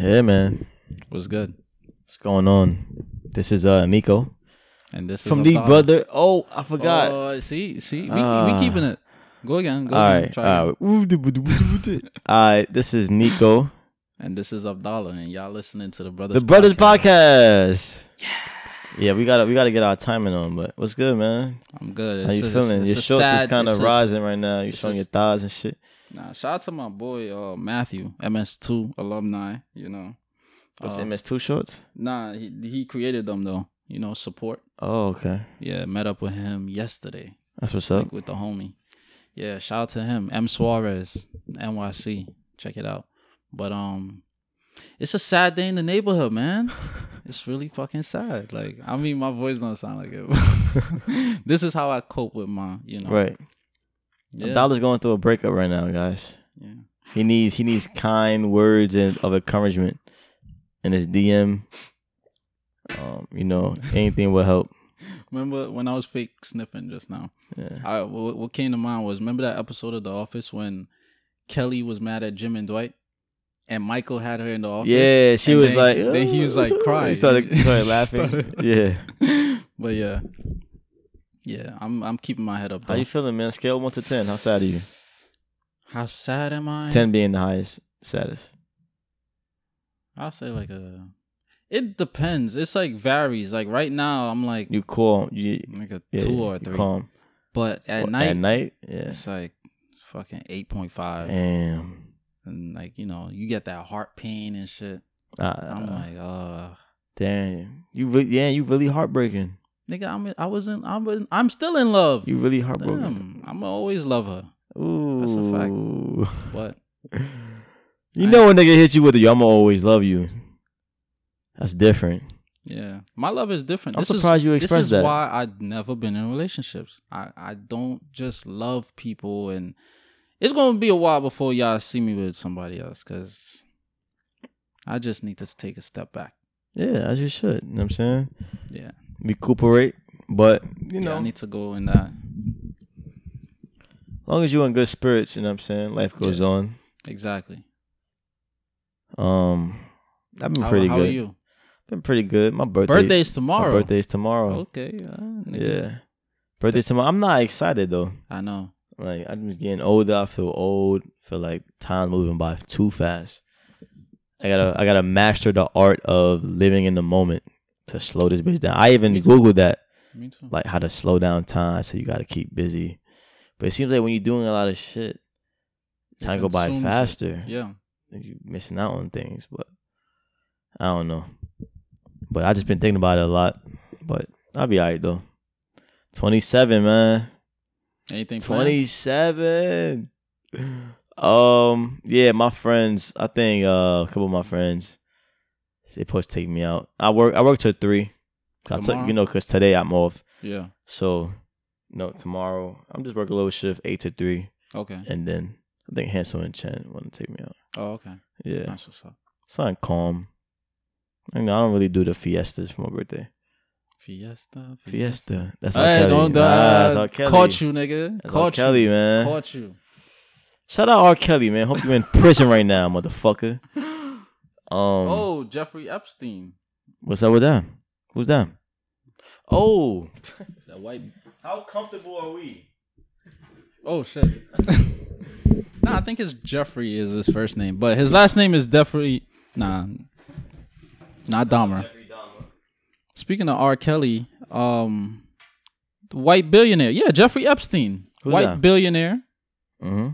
Yeah, man. What's good? What's going on? This is uh Nico And this is from the brother. Oh, I forgot. Oh, see, see, we, Ah. we keeping it. Go again. Go all again. right, Try all again. right. all right. This is Nico, And this is Abdallah, and y'all listening to the brothers. the Brothers Podcast. Yeah, yeah. We gotta we gotta get our timing on. But what's good, man? I'm good. How It's you a- feeling? it's Your a shorts is kind of it's a- rising right now. You it's showing a- your thighs and shit. Nah, shout out to my boy uh, Matthew, MS2 alumni. You know, What's Uh, MS2 shorts? nah, he he created them though. You know, support. Oh, okay. Yeah, met up with him yesterday, That's what's up. like with the homie. Yeah, shout out to him, M Suarez, NYC. Check it out. But um, it's a sad day in the neighborhood, man. it's really fucking sad. Like, I mean, my voice don't sound like it. this is how I cope with my, you know. Right. Yeah. Dollar's going through a breakup right now, guys. yeah. He needs he needs kind words and of encouragement in his DM. Um, you know, anything will help. Remember when I was fake sniffing just now? Yeah. I what, what came to mind was remember that episode of The Office when Kelly was mad at Jim and Dwight, and Michael had her in the office. Yeah, she was then- like, then he was like crying. He started, started laughing. started- Yeah. but yeah, yeah, I'm I'm keeping my head up. How you feeling, man? Scale one to ten. How sad are you? How sad am I? Ten being the highest saddest. I'll say like a. It depends. It's like varies. Like right now, I'm like You calm. You like a yeah, two you or three. calm. But at Well, night, At night, yeah. it's like fucking eight point five, Damn. and like you know, you get that heart pain and shit. Uh, I'm like, uh, damn. You really, yeah, you really heartbreaking. Nigga, I'm I wasn't I was I'm still in love. You really heartbroken. Damn, I'm always love her. Ooh. That's a fact. But You know when nigga hit you with a I'ma always love you. That's different. yeah, my love is different. I'm this surprised is, you This is that. why I've never been in relationships. I I don't just love people, and it's gonna be a while before y'all see me with somebody else, cause I just need to take a step back. Yeah, as you should. You know what I'm saying? Yeah, Recuperate. But, you yeah, know, I need to go in that as long as you're in good spirits, you know what I'm saying? Life goes Yeah. on. exactly. Um I've been How, pretty how good. How are you? Been pretty good. My birthday Birthday's My tomorrow. birthday's tomorrow. Okay. Uh, Yeah. Birthday's tomorrow. I'm not excited though. I know. Like I'm just getting older. I feel old. I feel like time's moving by too fast. I gotta I gotta master the art of living in the moment to slow this bitch down. I even googled that, Me too. like how to slow down time. So you gotta keep busy. But it seems like when you're doing a lot of shit, time go by consumes it. faster. Yeah. you're missing out on things. But I don't know. But I just been thinking about it a lot. But I'll be alright though. Twenty seven, man. Anything 27 um yeah my friends i think uh, a couple of my friends they supposed to take me out i work i work till three I took, you know because today i'm off Yeah. so no tomorrow i'm just working a little shift eight to three Okay. and then i think hansel and chen want to take me out Oh, okay. yeah That's what's up. something calm I, know, I don't really do the fiestas for my birthday Fiesta. fiesta that's R. Hey, Kelly. don't Nah, that's R. Kelly. caught you, nigga. That's R. caught Kelly, you. man. Caught you. Shout out R. Kelly, man. Hope you're in prison right now, motherfucker. Um, oh, Jeffrey Epstein. what's up with that? Who's that? Oh, That white. how comfortable are we? Oh shit. nah, I think it's Jeffrey is his first name, but his last name is definitely Nah, not Dahmer. Speaking of R. Kelly, um, the white billionaire. Yeah, Jeffrey Epstein, Who's white that? billionaire. Mm-hmm.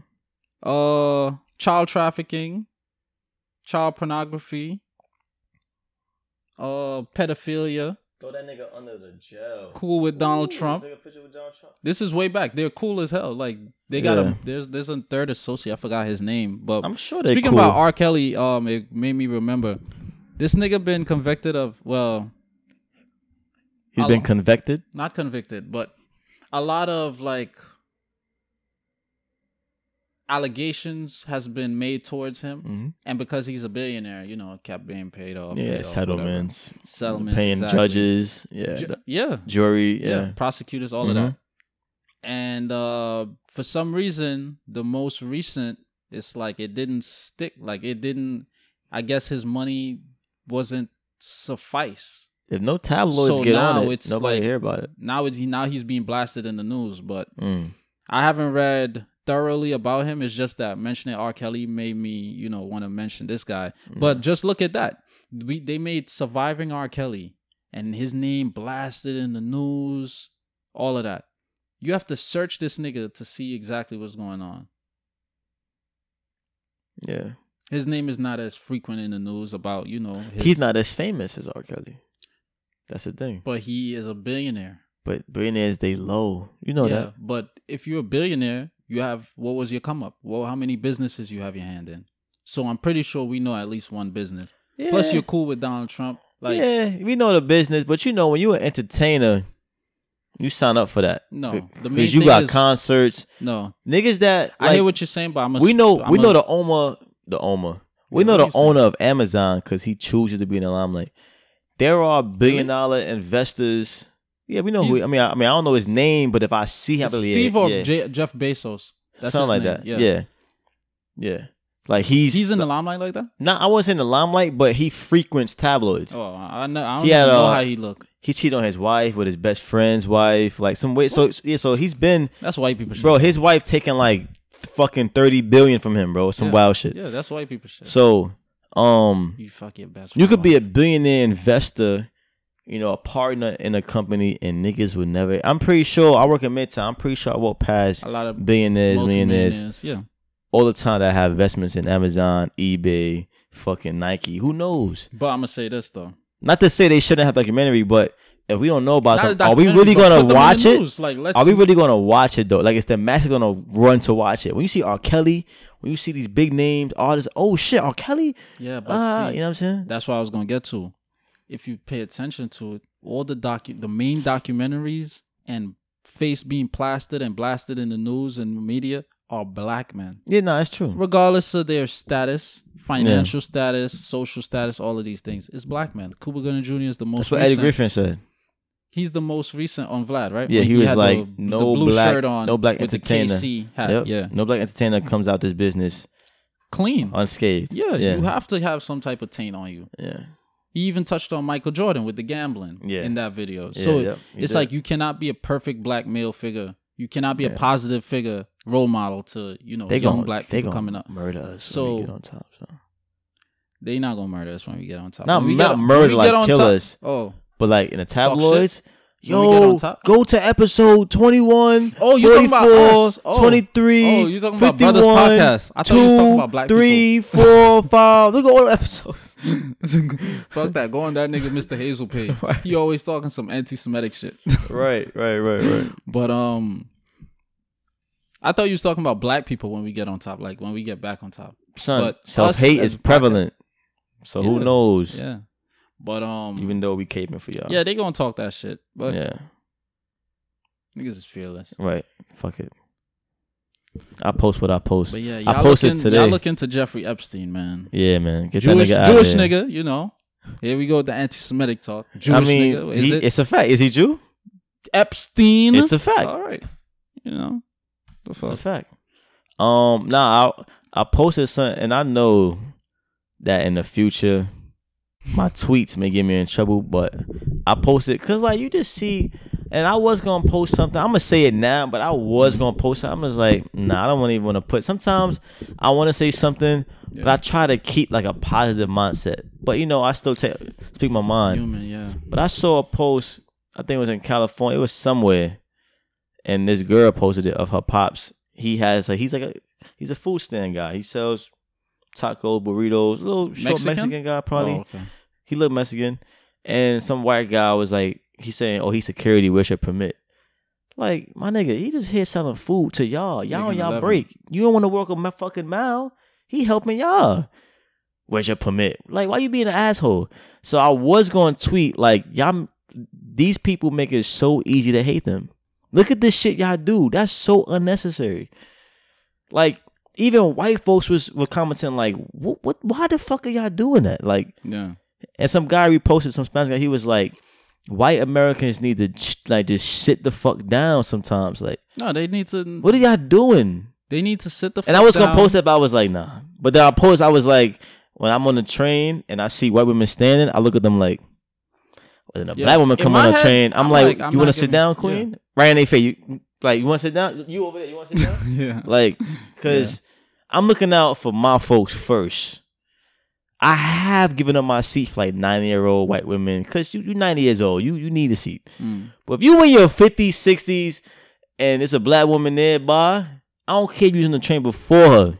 Uh, child trafficking, child pornography, uh, pedophilia. Throw that nigga under the jail. Cool with Donald Trump. Take a picture with Donald Trump. This is way back. They're cool as hell. Like they got Yeah. a there's there's a third associate. I forgot his name, but I'm sure they speaking cool. about R. Kelly, um, it made me remember this nigga been convicted of well, He's How been convicted. not convicted, but a lot of like allegations has been made towards him, Mm-hmm. and because he's a billionaire, you know, it kept being paid off. Yeah, paid off, settlements, settlements, paying exactly. judges. Yeah, Ju- yeah, jury. yeah, Yeah, prosecutors, all of Mhm. that. And uh for some reason, the most recent, it's like it didn't stick. Like it didn't. I guess his money wasn't suffice. If no tabloids So get on it, nobody like- hear about it. Now it's now he's being blasted in the news, but Mm. I haven't read thoroughly about him. It's just that mentioning R. Kelly made me, you know, want to mention this guy. Mm. But just look at that. We they made surviving R. Kelly and his name blasted in the news, all of that. You have to search this nigga to see exactly what's going on. Yeah, His name is not as frequent in the news about, you know, his, he's not as famous as R. Kelly. That's the thing. but he is a billionaire. But billionaires, they low. You know yeah, that. but if you're a billionaire, you have what was your come up? Well, how many businesses you have your hand in? So I'm pretty sure we know at least one business. Yeah. Plus, you're cool with Donald Trump. Like, yeah, we know the business, but you know when you're an entertainer, you sign up for that. No, because you got is- concerts, no, niggas that I hear what you're saying, but I'm a, we know. I'm we a- know the owner, the owner. We Yeah, know the you saying? owner of Amazon because he chooses to be in the limelight. There are billion dollar investors. Yeah, we know who. I mean, I, I mean, I don't know his name, but if I see him, It's yeah, Steve or yeah, J- Jeff Bezos. That's something like name. that. Yeah. yeah, Like he's he's in the limelight like that. not. I wasn't in the limelight, but he frequents tabloids. Oh, I know. I don't had, know uh, how he look. He cheated on his wife with his best friend's wife, like some way. So yeah, so he's been, That's white people shit. bro. His wife taking like fucking thirty billion from him, bro. Some Yeah. wild shit. Yeah, that's white people shit. So, um, you fuck your best. you could be a billionaire investor, you know, a partner in a company, and niggas would never. I'm pretty sure I work in Midtown. I'm pretty sure I walk past a lot of billionaires, millionaires. Yeah, all the time that have investments in Amazon, eBay, fucking Nike. Who knows? but I'm gonna say this though. Not to say they shouldn't have documentary, but if we don't know about Not them, are we really gonna put them in watch it? Like, Are we really gonna watch it though? Like, is the masses gonna run to watch it? When you see R. Kelly, when you see these big names, artists, oh shit, R. Kelly, Yeah, but ah, see, you know what I'm saying? that's what I was gonna get to. If you pay attention to it, all the docu the main documentaries and face being plastered and blasted in the news and media are black men. Yeah, no, it's true. Regardless of their status, financial status, social status, all of these things. It's black men. Cuba Gooding Jr. is the most That's what Eddie. Griffin said. He's the most recent on Vlad, right? Yeah, When he was had like, the, no the blue black- shirt on no black entertainer. Yep. Yeah, No black entertainer comes out this business clean. unscathed. yeah, yeah. you have to have some type of taint on you. Yeah. He even touched on Michael Jordan with the gambling Yeah. in that video. Yeah, so yep, it's did. like you cannot be a perfect black male figure. You cannot be a positive figure, role model to you know They young gonna, black people coming up. murder us So- when we get on top. So. They not gonna murder us when we get on top. Not- When we not get, murder, we like get on kill top- us. Oh, But like in the tabloids, When we get on yo, go to episode 21, Oh, you talking about us? Oh. 23, oh, you talking about brothers podcast? I thought you was talking about black three, four, five. Look at all the episodes. Fuck that. Go on that nigga Mr. Hazel page. He always talking some anti-Semitic shit. right, right, right, right. But um, I thought you was talking about black people when we get on top, like when we get back on top. Son, But self hate is prevalent. So who knows? Yeah. But um, Even though we caping for y'all. yeah, they gonna talk that shit. But yeah. niggas is fearless. Right. Fuck it. I post what I post. But yeah, I y'all posted looking, today. Y'all look into Jeffrey Epstein, man. yeah, man. Get Jewish, that nigga out Jewish nigga, you know. Here we go with the anti-Semitic talk. Jewish I mean, nigga, is he, it it's a fact. Is he Jew? Epstein? It's a fact. all right. You know, the It's a fact. Um, nah, I I posted something, and I know that in the future, my tweets may get me in trouble, but I posted because like you just see, and I was gonna post something. I'm gonna say it now, but I was gonna post something. I'm just like, nah, I don't even want to put. Sometimes I want to say something, but I try to keep like a positive mindset. But you know, I still take speak my mind. Human, yeah. But I saw a post, I think it was in California, it was somewhere, and this girl posted it of her pops. He has like he's like a he's a food stand guy. He sells taco burritos, little short Mexican? Mexican, guy probably. Oh, okay. He looked Mexican, and some white guy was like he's saying, "Oh, he's security. Where's your permit?" Like my nigga, he just here selling food to y'all. Y'all on y'all living. break. You don't want to work a my fucking mile. He helping y'all. Where's your permit? Like, why you being an asshole? So I was going to tweet like, y'all, these people make it so easy to hate them. Look at this shit y'all do. That's so unnecessary. Like, even white folks was were commenting like, what, what, why the fuck are y'all doing that? Like, Yeah. and some guy reposted some Spanish guy. He was like, white Americans need to like just sit the fuck down sometimes. Like, No, they need to. what are y'all doing? They need to sit the. And I was gonna down. post it, but I was like, nah. But then I post, I was like, when I'm on the train and I see white women standing, I look at them like, when a Yeah. black woman come on the head, train, I'm, I'm like, like, I'm you want to sit down, yeah. queen? Right in their face. You, like, you want to sit down? You over there? You want to sit down? yeah. like, cause I'm looking out for my folks first. I have given up my seat for like 90 year old white women because you, you're 90 years old. You you need a seat. Mm. But if you in your 50s, 60s, and it's a black woman nearby, I don't care if you was on the train before her.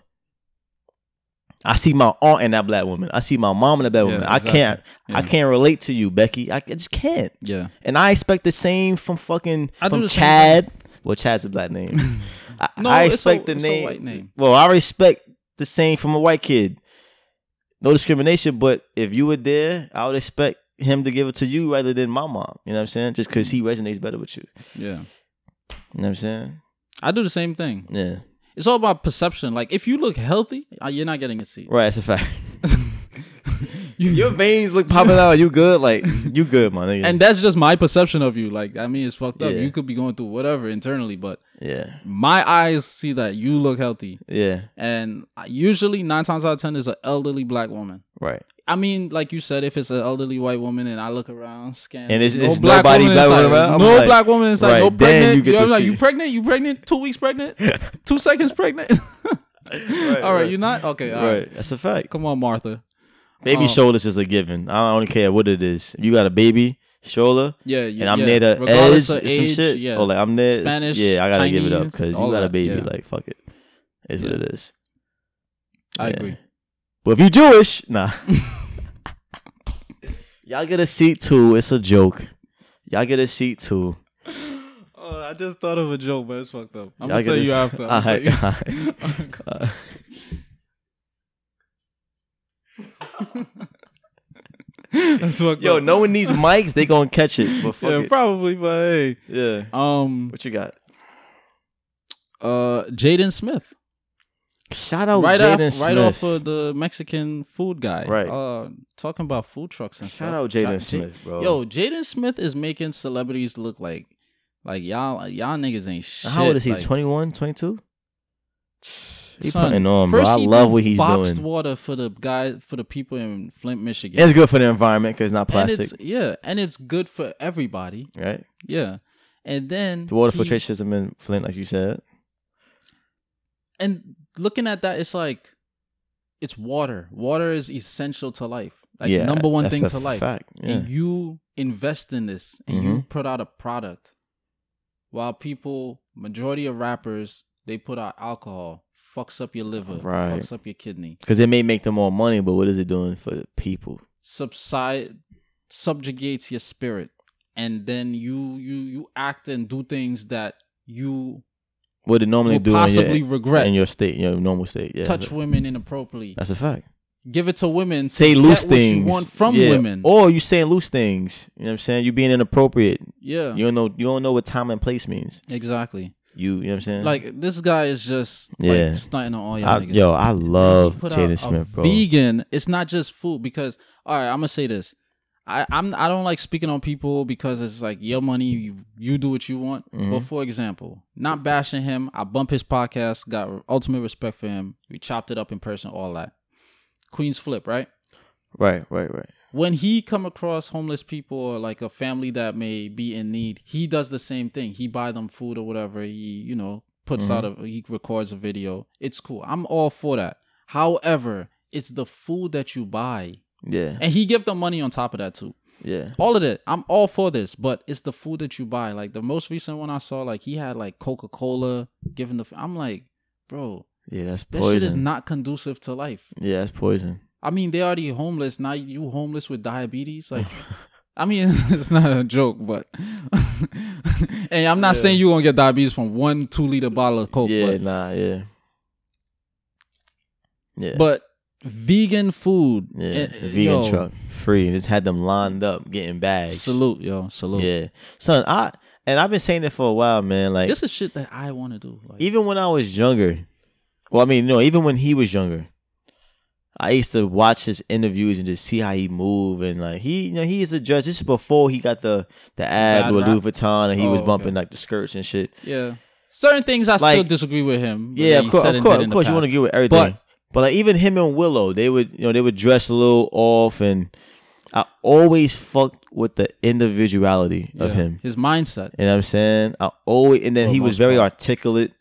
I see my aunt and that black woman. I see my mom and that black Yeah, woman. I can't. I can't relate to you, Becky. I, I just can't. Yeah. And I expect the same from fucking I from Chad. Well, Chad's a black name. I, No, I it's a- expect the name. white name. Well, I respect the same from a white kid. No discrimination, but if you were there, I would expect him to give it to you rather than my mom. You know what I'm saying? Just because he resonates better with you. Yeah. You know what I'm saying? I do the same thing. Yeah. It's all about perception. Like if you look healthy, uh, you're not getting a seat. Right, that's a fact. Your veins look popping out. You good? Like you good, my nigga. And that's just my perception of you. Like I mean, it's fucked up. Yeah. You could be going through whatever internally, but yeah, my eyes see that you look healthy. yeah, And usually nine times out of ten is an elderly black woman. right. I mean, like you said, if it's an elderly white woman and I look around, scan, And it's- no it's black nobody woman black woman no like, black woman inside, right, no pregnant. you get You, to I'm like, you pregnant? You pregnant? Two weeks pregnant? Two seconds pregnant? all right, right. you're not okay. All right. Right, that's a fact. come on, Martha. Baby Um, shoulders is a given. I don't care what it is. You got a baby shoulder, Yeah, you, and I'm yeah. near the Regardless edge or some age, shit, Yeah, or like I'm there, Spanish, yeah, I gotta give it up because you all got a baby. yeah. Like fuck it, it's what it is. I Yeah. agree. But if you Jewish, nah. Y'all get a seat too. It's a joke. Y'all get a seat too. Oh, I just thought of a joke, but it's fucked up. I'm Y'all gonna tell you after. I'm gonna Alright, tell you. Uh, That's fucked yo, up. knowing these mics, they gonna catch it. But fuck Yeah, it. probably, but hey. yeah. Um, What you got? uh, Jaden Smith, Shout out right Jaden off, Smith. right off of the Mexican food guy. Right. Uh, talking about food trucks and Shout stuff. out Jaden Ja- Ja- Smith, bro. Yo, Jaden Smith is making celebrities look like, like y'all, y'all niggas ain't shit. how old is he? Like, 21, 22? He son, putting on, bro. I love what he's boxed doing. water for the guy for the people in Flint, Michigan. It's good for the environment because it's not and plastic, it's yeah, and it's good for everybody. right? Yeah, and then The water he- filtration system in Flint, like you said. and looking at that, it's like it's water. Water is essential to life. Like yeah, number one thing to life. Fact. Yeah. And you invest in this and you Mhm. put out a product. While people, majority of rappers, they put out alcohol, fucks up your liver, Right. fucks up your kidney, Because it may make them more money, but what is it doing for the people? subside, subjugates your spirit, and then you you you act and do things that you would it normally do in possibly your, regret. in your state, your normal state. Yeah, touch women inappropriately. That's a fact. Give it to women. to Say loose things. you want from Yeah. women. Or you saying loose things. You know what I'm saying? You being inappropriate. yeah, You don't know you don't know what time and place means. exactly. You you know what I'm saying? Like this guy is just Yeah. like stunting on all y'all I, niggas. yo, I love He put out Jaden Smith, bro. Vegan. It's not just food because all right, I'm gonna say this. I, I'm I don't like speaking on people because it's like your money, you, you do what you want. Mhm. But for example, not bashing him, I bump his podcast, got ultimate respect for him. We chopped it up in person, all that. Queen's Flip, right? Right, right, right. When he come across homeless people or like a family that may be in need, he does the same thing. He buy them food or whatever. He, you know, puts mm-hmm. out a he records a video. It's cool. I'm all for that. However, it's the food that you buy. Yeah, And he give them money on top of that too. yeah. All of it. I'm all for this, but it's the food that you buy. Like the most recent one I saw, like he had like Coca Cola giving the. I'm like, bro, Yeah, that's poison. that shit is not conducive to life. yeah, that's poison. I mean, they already homeless. Now you homeless with diabetes. Like, I mean, it's not a joke, but and I'm not Yeah. saying you gonna get diabetes from one two liter bottle of Coke, yeah, but, nah, yeah. Yeah. but vegan food, yeah, eh, vegan yo, truck. Free. Just had them lined up getting bags. Salute, yo, salute. Yeah. Son, I and I've been saying it for a while, man. Like This is shit that I want to do. Like, even when I was younger, well, I mean, no, even when he was younger, I used to watch his interviews and just see how he move and like he, you know, he is a judge. This is before he got the the ad with? Louis Vuitton and he Oh, was okay. bumping like the skirts and shit. yeah, certain things I still disagree with him. Yeah, of course, of course, of course, you want to agree with everything. But like even him and Willow, they would you know they would dress a little off, and I always fucked with the individuality of him. His mindset. You know what I'm saying? I always and then For he was very part. articulate.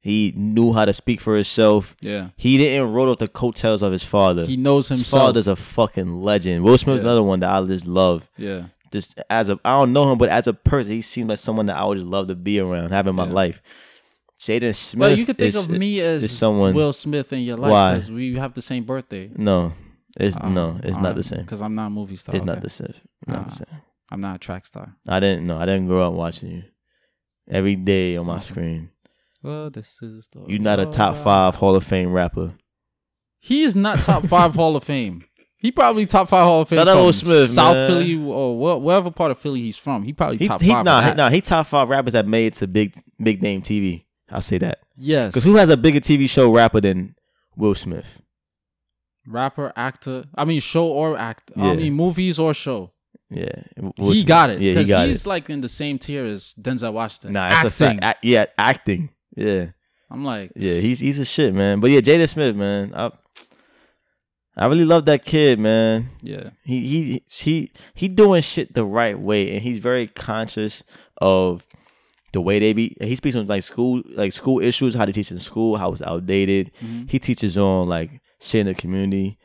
He knew how to speak for himself. Yeah. He didn't roll off the coattails of his father. He knows his himself. father's a fucking legend. Will Smith's Yeah. another one that I just love. yeah. Just as a, I don't know him, but as a person, he seems like someone that I would just love to be around, have in my Yeah. life. Jaden Smith. Well, you could think is, of me as someone- Will Smith in your life Why? because we have the same birthday. No, it's no, it's not the same. Because I'm not a movie star. It's not the same. Not Ah. the same. I'm not a track star. I didn't know. I didn't grow up watching you every day on my Okay. screen. Well, this is the. You're not a top five Hall of Fame rapper. He is not top five Hall of Fame. He probably top five Hall of Fame. Shout out Will Smith, South man. Philly or wh- wherever part of Philly he's from. He probably He, top he, five. nah, nah, he top five rappers that made it to big big name TV. I'll say that. Yes. Because who has a bigger TV show rapper than Will Smith? rapper, actor? I mean, show or act. I mean, movies or show. Yeah, Will he Smith. got it. Yeah, he because got he's it. like in the same tier as Denzel Washington. Nah, that's a Acting. fact. Act- yeah, acting. Yeah, I'm like, yeah, he's he's a shit, man. But yeah, Jada Smith, man. I I really love that kid, man. yeah, He he he he doing shit the right way, and he's very conscious of the way they be. He speaks on like school like school issues, how to teach in school, how it's outdated. Mhm. He teaches on like shit in the community,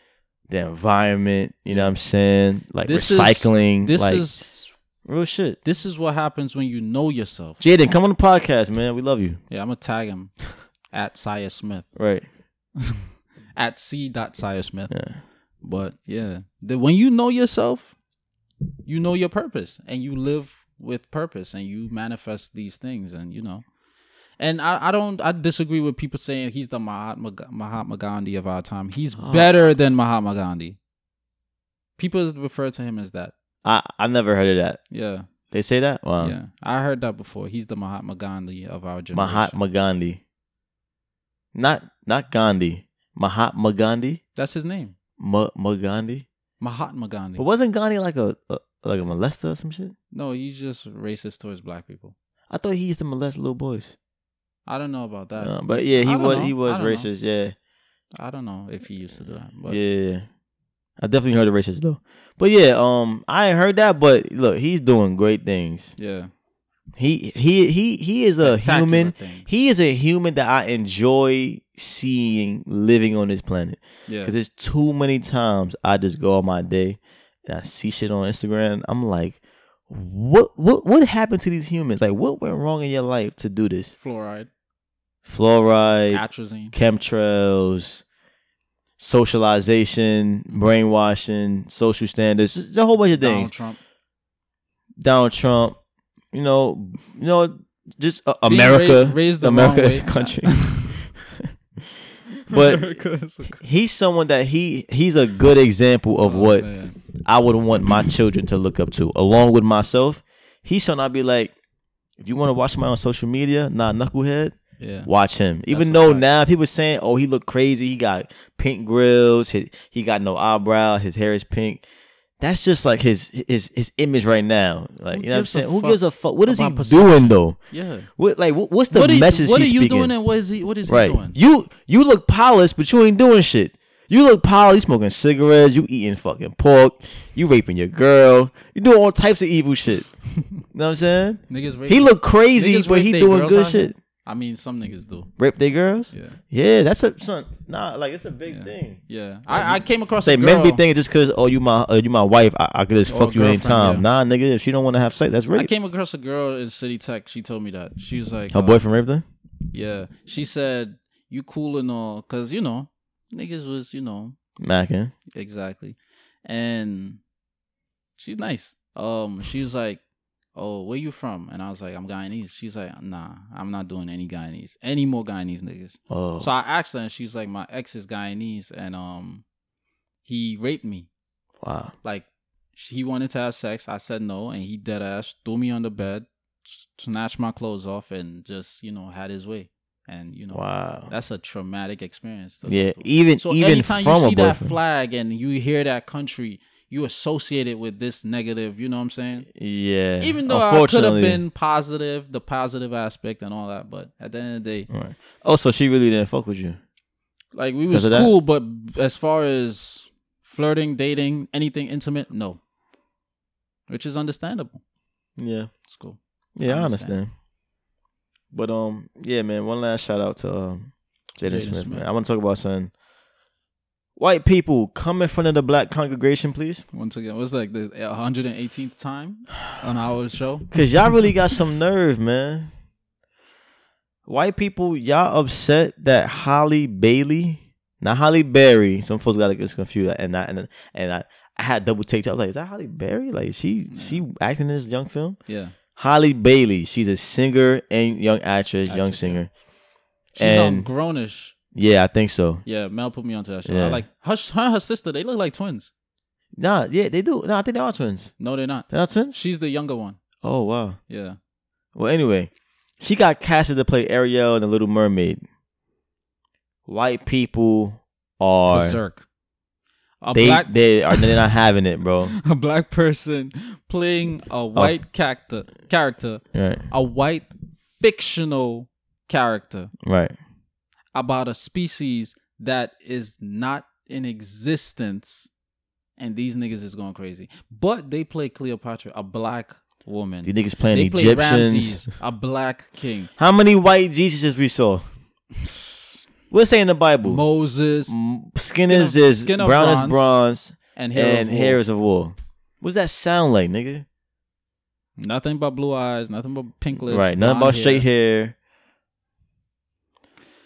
the environment. You know what I'm saying? Like This is- recycling. This like, is real shit. this is what happens when you know yourself. Jaden, come on the podcast, man. We love you. Yeah, I'm gonna tag him at Syre Smith Right. at c dot Syre Smith. Yeah. But yeah, the, when you know yourself, you know your purpose, and you live with purpose, and you manifest these things, and you know. And I, I don't I disagree with people saying he's the Mahatma Mahatma Gandhi of our time. He's Oh. better than Mahatma Gandhi. People refer to him as that. I I never heard of that. Yeah, They say that. Wow. yeah. I heard that before. He's the Mahatma Gandhi of our generation. Mahatma Gandhi. Not not Gandhi. Mahatma Gandhi. That's his name. Ma, Ma Gandhi. Mahatma Gandhi. But wasn't Gandhi like a, a like a molester or some shit? no, he's just racist towards black people. I thought he used to molest little boys. I don't know about that. Uh, but yeah, he was know. he was don't know. racist. Yeah. I don't know if he used to do that. But Yeah. I definitely heard of racist though. But yeah, um, I ain't heard that. But look, he's doing great things. yeah. He he he he is a Spectacular human. things. He is a human that I enjoy seeing living on this planet. Yeah. Because there's too many times I just go on my day and I see shit on Instagram. I'm like, what what what happened to these humans? Like, what went wrong in your life to do this? Fluoride. Fluoride, Atrazine. chemtrails, socialization, brainwashing, social standards, there's a whole bunch of things. Donald. Trump. Donald Trump, you know, you know, just uh, America, ra- raised the America wrong as a country. But is he's someone that he he's a good example of Oh, what man. I would want my children to look up to, along with myself. He shall not be like, if you want to watch my on social media, nah, knucklehead, Yeah. watch him. Even a though now people saying, oh, he look crazy, he got pink grills, he, he got no eyebrow, his hair is pink. That's just like his his his image right now. Like Who you know what I'm saying? Who gives a fuck? What is he perception? doing though? Yeah. What like what, what's the what message what are you speaking? doing and what is he what is right. he doing? You you look polished, but you ain't doing shit. You look polished, you smoking cigarettes, you eating fucking pork, you raping your girl, you doing all types of evil shit. you know what I'm saying? Niggas rape He look crazy, but he doing good shit. I mean some niggas do. Rape their girls? Yeah. Yeah, that's a son. Nah, like it's a big Yeah. thing. Yeah. I, I came across Say a girl. men be thinking just cause oh you my uh, you my wife, I, I could just fuck you anytime. yeah. Nah, nigga, if she don't want to have sex, that's real. I came across a girl in City Tech. She told me that. She was like Her uh, boyfriend raped her. Yeah. She said, You cool and all cause you know, niggas was, you know, Mackin. exactly. And she's nice. Um, she was like, "Oh, where you from?" And I was like, "I'm Guyanese." She's like, "Nah, I'm not doing any Guyanese, any more Guyanese niggas." Oh, So I asked her, and she's like, "My ex is Guyanese, and um, he raped me. wow. Like, he wanted to have sex. I said no, and he dead ass threw me on the bed, snatched my clothes off, and just you know had his way. And you know, Wow. that's a traumatic experience. Yeah, even So even anytime from you a see that flag and you hear that country, you associate it with this negative. You know what I'm saying? yeah. Even though I could have been positive, the positive aspect and all that, but at the end of the day, Right. Oh, so she really didn't fuck with you. Like we was Because of that? cool, but as far as flirting, dating, anything intimate, no. Which is understandable. Yeah. It's cool. Yeah, I I understand. understand. But um, yeah, man. One last shout out to um, Jaden Jaden Smith, Smith. man. I want to talk about something. White people come in front of the black congregation, please, Once again, what's like the 118th time on our show? cause y'all really got some nerve, man. White people, y'all upset that Halle Bailey, not Halle Berry. Some folks got to get confused, and I and and I, I had double take. I was like, is that Halle Berry? Like she she acting in this young film? Yeah. Halle Bailey, she's a singer and young actress, young Actress, yeah. singer. She's on And- grown-ish. Yeah, I think so. Yeah, Mel put me onto that show. Yeah. I like her, her and her sister, they look like twins. Nah, yeah, they do. No, I think they are twins. No, they're not. They're not twins. She's the younger one. Oh wow. Yeah. Well, anyway, she got casted to play Ariel in The Little Mermaid. White people are Berserk. A they black they are they're not having it, bro. a black person playing a white character character, Right, a white fictional character right. About a species that is not in existence and these niggas is going crazy. But they play Cleopatra, a black woman. These niggas playing They play Egyptians. Ramses, a black king. How many white Jesuses we saw? We'll say in the Bible. Moses skin is is skin brown as bronze, bronze and hair and of hair is of wool. What's that sound like, nigga? Nothing but blue eyes, nothing but pink lips. right, nothing about straight hair.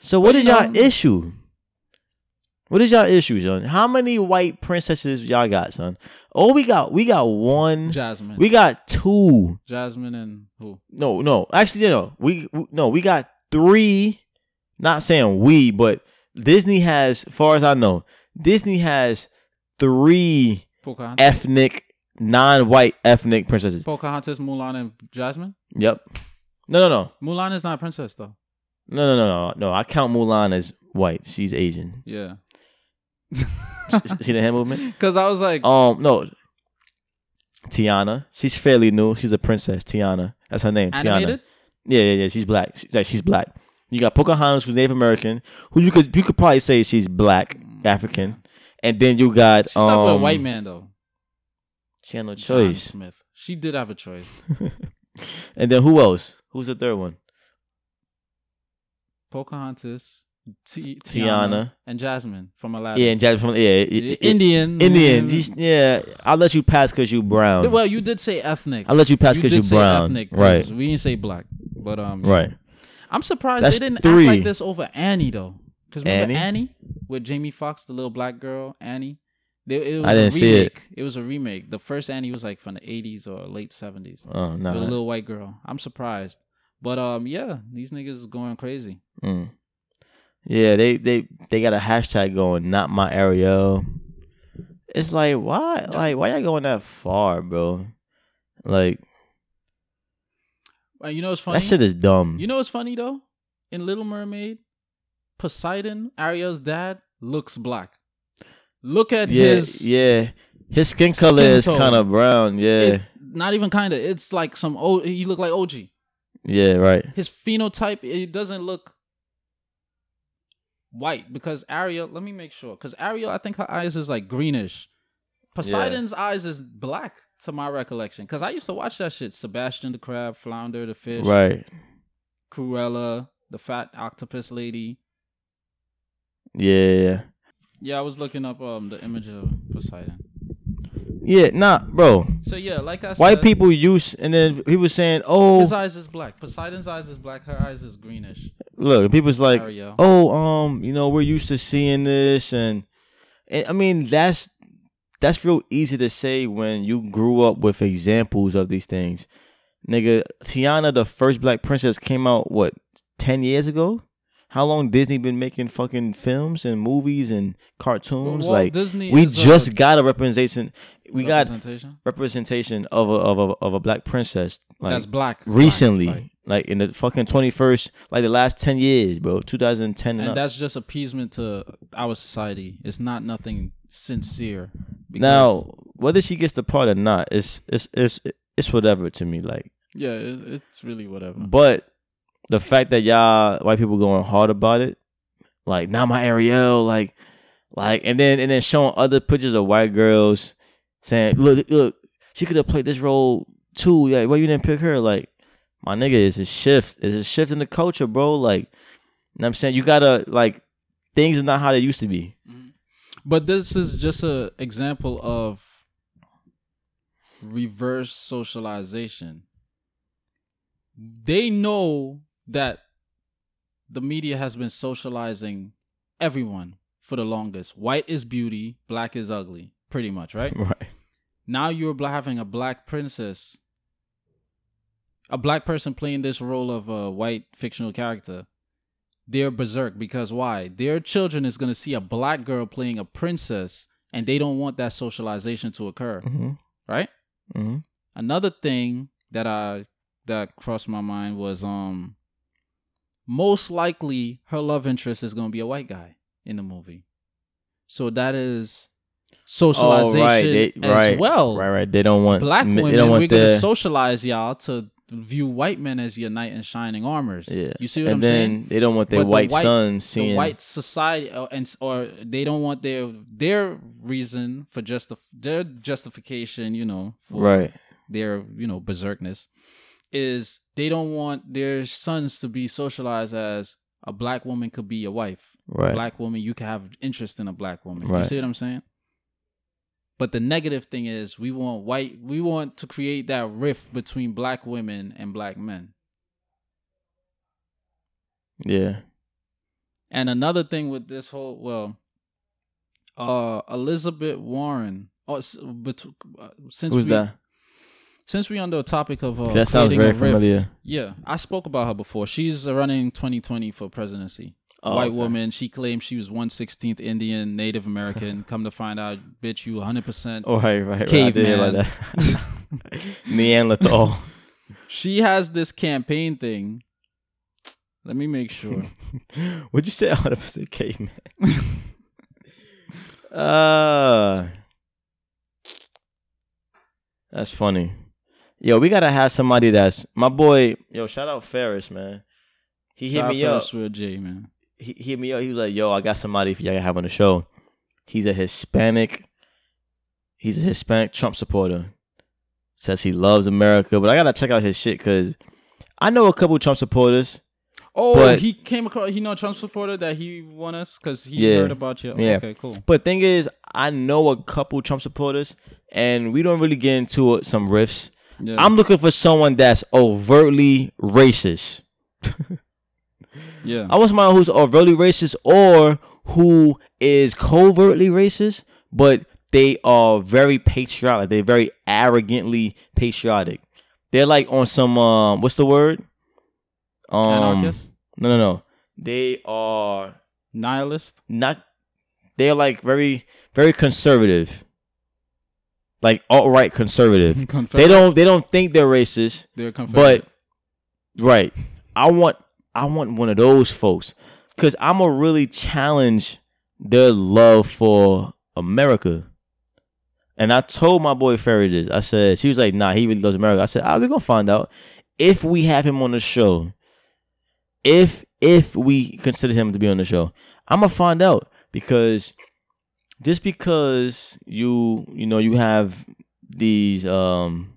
So what But, is you y'all know- issue? What is y'all issue, son? How many white princesses y'all got, son? Oh, we got we got one. Jasmine. We got two. Jasmine and who? No, no. Actually, no. We, we no. We got three. Not saying we, but Disney has, far as I know, Disney has three Pocahontas. ethnic, non-white ethnic princesses. Pocahontas, Mulan, and Jasmine. Yep. No, no, no, Mulan is not a princess though. No, no, no, no. No, I count Mulan as white. She's Asian. Yeah. See the hand movement? Because I was like, Um, no. Tiana. She's fairly new. She's a princess. Tiana. That's her name. animated. Tiana. Yeah, yeah, yeah. She's black. She's, like, she's black. You got Pocahontas, who's Native American, who you could you could probably say she's black African, and then you got She's not with a um, white man though. She had no John choice. Smith. She did have a choice. And then who else? Who's the third one? Pocahontas, T- Tiana, Tiana. and Jasmine from Aladdin. Yeah, and Jasmine from yeah, it- Indian. Indian. yeah, I'll let you pass because you brown. Well, you did say ethnic. I'll let you pass because did you brown. ethnic. Right, We didn't say black, but um, right. I'm surprised That's they didn't three. act like this over Annie though. Because remember Annie? Annie? with Jamie Foxx, the little black girl Annie. They, it was I a didn't see it. It was a remake. The first Annie was like from the 80s or late 70s. Oh no. a little white girl. I'm surprised. But um, yeah, these niggas is going crazy. Mm. Yeah, they they they got a hashtag going. Not my Ariel. It's like why like why y'all going that far, bro? Like Uh, you know what's funny? that shit is dumb. You know what's funny though? In Little Mermaid, Poseidon, Ariel's dad, looks black. Look at yeah, his yeah. His skin color skin is kind of brown. Yeah, it- not even kind of. It's like some old. He look like OG. Yeah, right. His phenotype it doesn't look white because Ariel. Let me make sure because Ariel, I think her eyes is like greenish. Poseidon's eyes is black to my recollection because I used to watch that shit. Sebastian the crab, Flounder the fish, Right. Cruella the fat octopus lady. Yeah. Yeah, I was looking up um the image of Poseidon. Yeah, nah, bro. So yeah, like I said, White said, people use, and then people saying, "Oh, his eyes is black. Poseidon's eyes is black. Her eyes is greenish. look." People's like. "Oh, um, you know, we're used to seeing this," and, and I mean, that's that's real easy to say when you grew up with examples of these things. Nigga, Tiana, the first black princess, came out what ten years ago. How long Disney been making fucking films and movies and cartoons? Walt like Disney we just got a representation. We got representation. representation of a of a of a black princess like That's black. recently, Black, like- like in the fucking twenty first, like the last ten years, bro, two thousand ten. and that's just appeasement to our society. It's not nothing sincere. because- now whether she gets the part or not, it's it's it's it's whatever to me. Like, yeah, it's really whatever. but the fact that y'all white people going hard about it, like not my Ariel, like, like, and then and then showing other pictures of white girls saying, look, look, she could have played this role too. Yeah, why you didn't pick her? Like, my nigga, it's a shift. It's a shift in the culture, bro. Like, you know what I'm saying you gotta like things are not how they used to be. Mm-hmm. But this is just a example of reverse socialization. They know that the media has been socializing everyone for the longest. White is beauty, black is ugly, pretty much, right? Right. now you're having a black princess, a black person playing this role of a white fictional character. They're berserk because why? Their children is gonna see a black girl playing a princess, and they don't want that socialization to occur, Mm-hmm. right? Mm-hmm. Another thing that I that crossed my mind was um most likely her love interest is gonna be a white guy in the movie. So that is socialization Oh, right. They, as right. well. Right. Right. They don't want Black they women, don't want we're gonna socialize y'all to view white men as your knight in shining armors. Yeah. You see what and I'm then saying? they don't want their But the white, white- sons seeing the white society uh, and or they don't want their their reason for just their justification, you know, for right. their you know berserkness is they don't want their sons to be socialized as a black woman could be your wife. Right. Black woman, you can have interest in a black woman. You see what I'm saying? But the negative thing is we want white we want to create that rift between black women and black men. Yeah. And another thing with this whole well, uh, Elizabeth Warren. Oh, bet- uh, since Who's we, that? Since we're on the topic of uh, That sounds very a rift, familiar. Yeah, I spoke about her before. She's running 2020 for presidency. Oh, White okay. woman. She claimed she was 116th Indian, Native American. Come to find out, bitch, you 100. percent Oh, right, right, right. I did hear about Caveman. that. Neanderthal. She has this campaign thing. Let me make sure. What'd you say? 100% caveman. uh, that's funny. Yo, we gotta have somebody that's my boy. Yo, shout out Ferris, man. He hit Shout me up. Wheel J, man. He he hit me up. He was like, "Yo, I got somebody for y'all to have on the show. He's a Hispanic. He's a Hispanic Trump supporter. Says he loves America, but I gotta check out his shit because I know a couple Trump supporters. Oh, But- he came across. He know a Trump supporter that he won us because he Yeah. heard about you. Yeah. Okay, cool. But thing is, I know a couple Trump supporters, and we don't really get into some riffs. Yeah. I'm looking for someone that's overtly racist. yeah. I want somebody who's overtly racist or who is covertly racist, but they are very patriotic. They're very arrogantly patriotic. They're like on some um, what's the word? Um, Anarchist, No, no, no. They are nihilist. not. They're like very, very conservative. Like alt-right conservative. they don't. They don't think they're racist. They're Confederate. But right, I want I want one of those folks because I'm gonna really challenge their love for America. And I told my boy Ferry this. I said she was like, "Nah, he really loves America." I said, "Ah, we gonna find out if we have him on the show. If if we consider him to be on the show, I'm gonna find out because just because you you know you have these um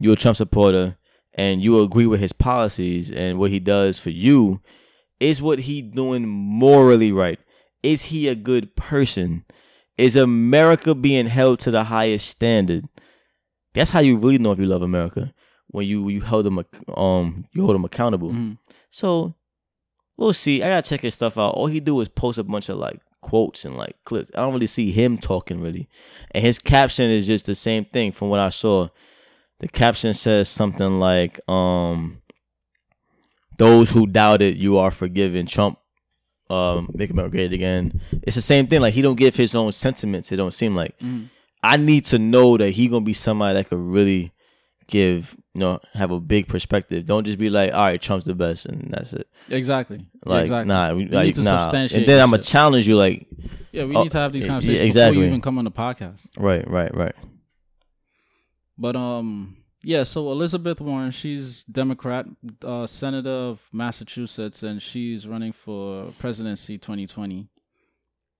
you're a Trump supporter and you agree with his policies and what he does for you, is what he doing morally right? Is he a good person? Is America being held to the highest standard? That's how you really know if you love America when you you hold them um you hold them accountable. Mhm. So we'll see. I gotta check his stuff out. All he do is post a bunch of like quotes and like clips. I don't really see him talking really, and his caption is just the same thing from what I saw. The caption says something like, um, "Those who doubted you are forgiven." Trump, um, make America great again. It's the same thing. Like he don't give his own sentiments. It don't seem like. Mhm. I need to know that he gonna be somebody that could really give, you know, have a big perspective. Don't just be like, all right, Trump's the best, and that's it. Exactly. Like, exactly. nah, we, need like, to nah. And then I'm gonna challenge you, like, Yeah, we Oh, need to have these yeah, conversations yeah, before exactly. you even come on the podcast. right, right, right. But um, Yeah, so Elizabeth Warren, she's Democrat, uh, senator of Massachusetts, and she's running for presidency 2020.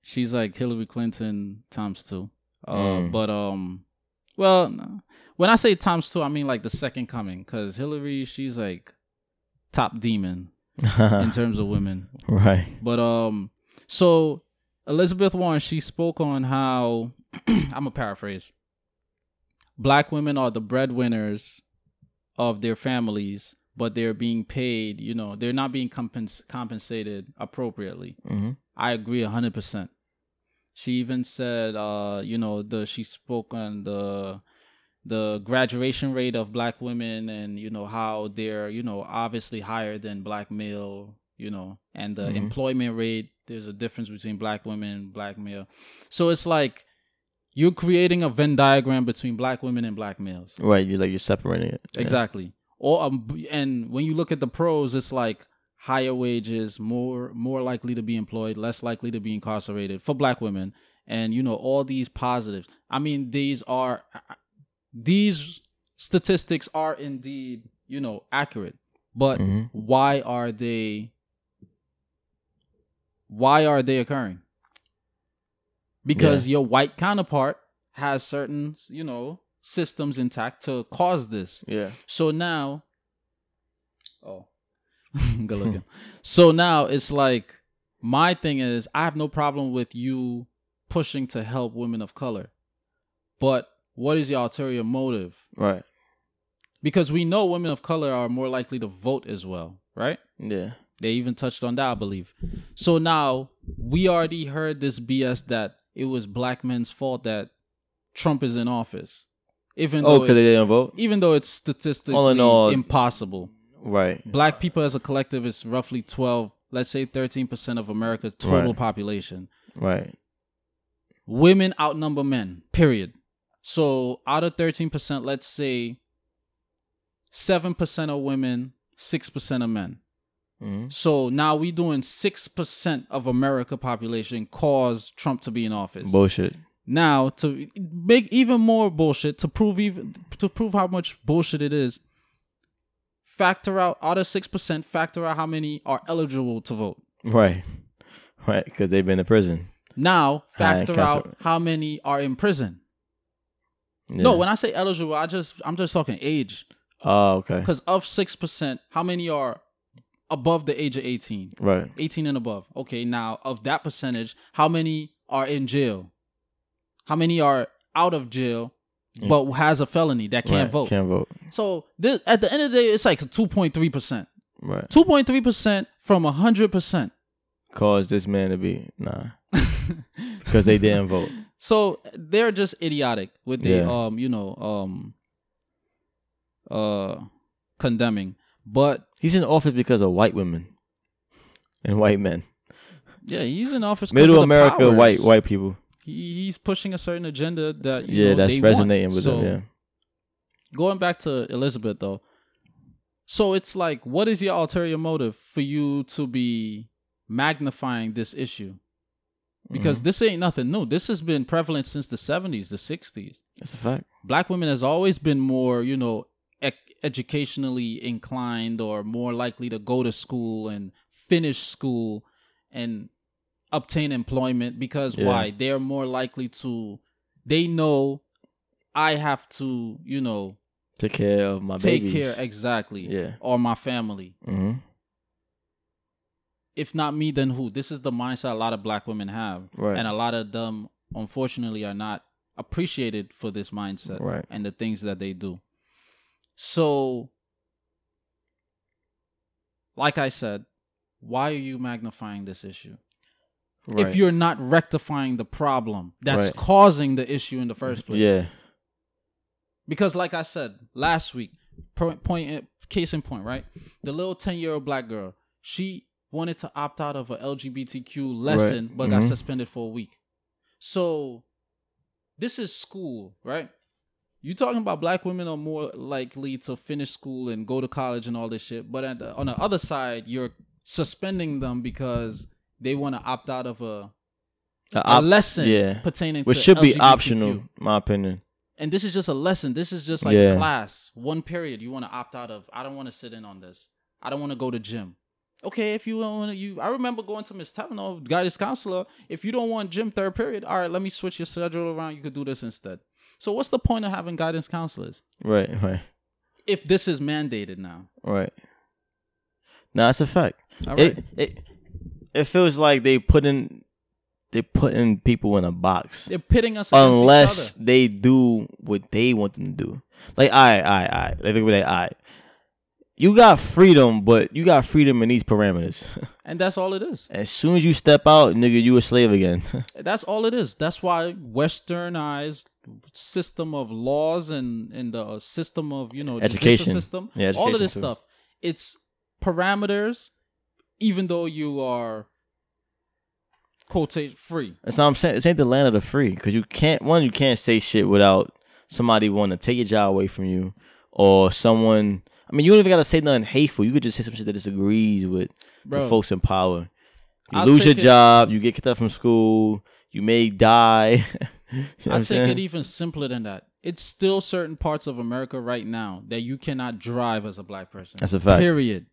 She's like Hillary Clinton times two. Uh, Mm. But um, well. When I say times two, I mean like the second coming, because Hillary, she's like top demon in terms of women. right. But um, so Elizabeth Warren, she spoke on how I'm a paraphrase. Black women are the breadwinners of their families, but they're being paid. You know, they're not being compens- compensated appropriately. hmm I agree hundred percent. She even said, uh, you know, the she spoke on the the graduation rate of black women and you know how they're you know obviously higher than black male you know and the Mhm. employment rate there's a difference between black women and black male so it's like you're creating a venn diagram between black women and black males Right. You like you're separating it. Yeah. Exactly. Or um, and when you look at the pros, it's like higher wages, more more likely to be employed, less likely to be incarcerated for black women, and you know all these positives. I mean, these are these statistics are indeed you know accurate, but Mhm. why are they? Why are they occurring? Because your white counterpart has certain, you know, systems intact to cause this. Yeah. So now, oh, good looking. so now it's like my thing is I have no problem with you pushing to help women of color, but what is the ulterior motive? Right. Because we know women of color are more likely to vote as well, right? Yeah. They even touched on that, I believe. So now we already heard this BS that it was black men's fault that Trump is in office, even Oh, though because they didn't vote. even though it's statistically All in all- impossible. Right. Black people as a collective is roughly 12, let's say 13% of America's total Right. population. Right. Women outnumber men, period. So out of 13%, let's say 7% of women, 6% of men. hmm So now we doing 6% of America population cause Trump to be in office. Bullshit. Now to make even more bullshit to prove even to prove how much bullshit it is. Factor out out of six percent. Factor out how many are eligible to vote. Right. Right. Because they've been in prison. Now factor out how many are in prison. Yeah. No, when I say eligible, I just I'm just talking age. Oh, okay. Because of six percent, how many are above the age of eighteen? Right. 18 and above. Okay, now of that percentage, how many are in jail? How many are out of jail but has a felony that can't right. vote? Can't vote. So this, at the end of the day, it's like 2.3%. Right. 2.3% from 100%. Cause this man to be nah. Because they didn't vote. So they're just idiotic with the Yeah. um, you know, um uh condemning. But He's in office because of white women and white men. yeah, he's in office. Middle of the America, powers. white white people. He, he's pushing a certain agenda that you Yeah, know, that's resonating want. with so, them. Yeah. going back to Elizabeth though. So it's like, what is your ulterior motive for you to be magnifying this issue? Because Mm-hmm. this ain't nothing new. This has been prevalent since the 70s, the 60s. That's a fact. Black women has always been more, you know, ec- educationally inclined or more likely to go to school and finish school and obtain employment because Yeah. why? They're more likely to they know I have to, you know, Take care of my take babies. care exactly Yeah. or my family hmm if not me then who this is the mindset a lot of black women have Right. and a lot of them unfortunately are not appreciated for this mindset Right. and the things that they do so like i said why are you magnifying this issue Right. if you're not rectifying the problem that's Right. causing the issue in the first place yeah. Because, like I said last week, point, point case in point, right? The little ten year old black girl, she wanted to opt out of a LGBTQ lesson, Right. but got Mhm. suspended for a week. So, this is school, right? You talking about black women are more likely to finish school and go to college and all this shit, but at the, on the other side, you're suspending them because they want to opt out of a, a op- lesson yeah. pertaining Which should be optional, my opinion. And this is just a lesson. This is just like Yeah. a class, one period you want to opt out of. I don't want to sit in on this. I don't want to go to gym. Okay, if you don't want to, you. I remember going to Miss Tavano, guidance counselor. If you don't want gym third period, all right, let me switch your schedule around. You could do this instead. So what's the point of having guidance counselors Right, right, if this is mandated now? right. No, that's a fact. All right. It it it feels like they put in they're putting people in a box They're pitting us against unless each other. they do what they want them to do. Like, I, I, I, like, they be like, I. You got freedom, but you got freedom in these parameters. And that's all it is. as soon as you step out, nigga, you a slave again. That's all it is. That's why westernized system of laws and and the uh, system of you know Education. system, Yeah, all of this too. stuff. It's parameters, even though you are quotate free. That's what I'm saying. This ain't the land of the free because you can't. One, you can't say shit without somebody want to take your job away from you, or someone. I mean, you don't even gotta say nothing hateful. You could just say some shit that disagrees with the folks in power. You I'll lose your it- job. You get kicked out from school. You may die. you know I'm I take saying? it even simpler than that. It's still certain parts of America right now that you cannot drive as a black person. That's a fact. Period.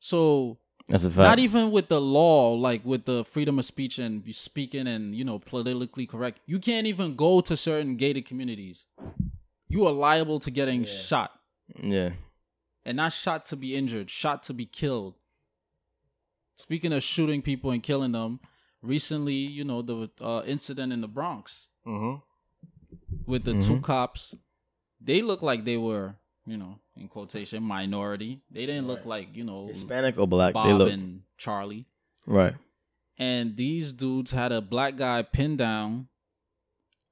So That's a fact. not even with the law, like with the freedom of speech and speaking and you know politically correct, you can't even go to certain gated communities. You are liable to getting shot, yeah. And not shot to be injured, shot to be killed. Speaking of shooting people and killing them, recently, you know the uh, incident in the Bronx Mm-hmm. with the two cops. They look like they were, you know, in quotation, minority. They didn't look like you know Hispanic or black? Bob they look and Charlie. right. and these dudes had a black guy pinned down.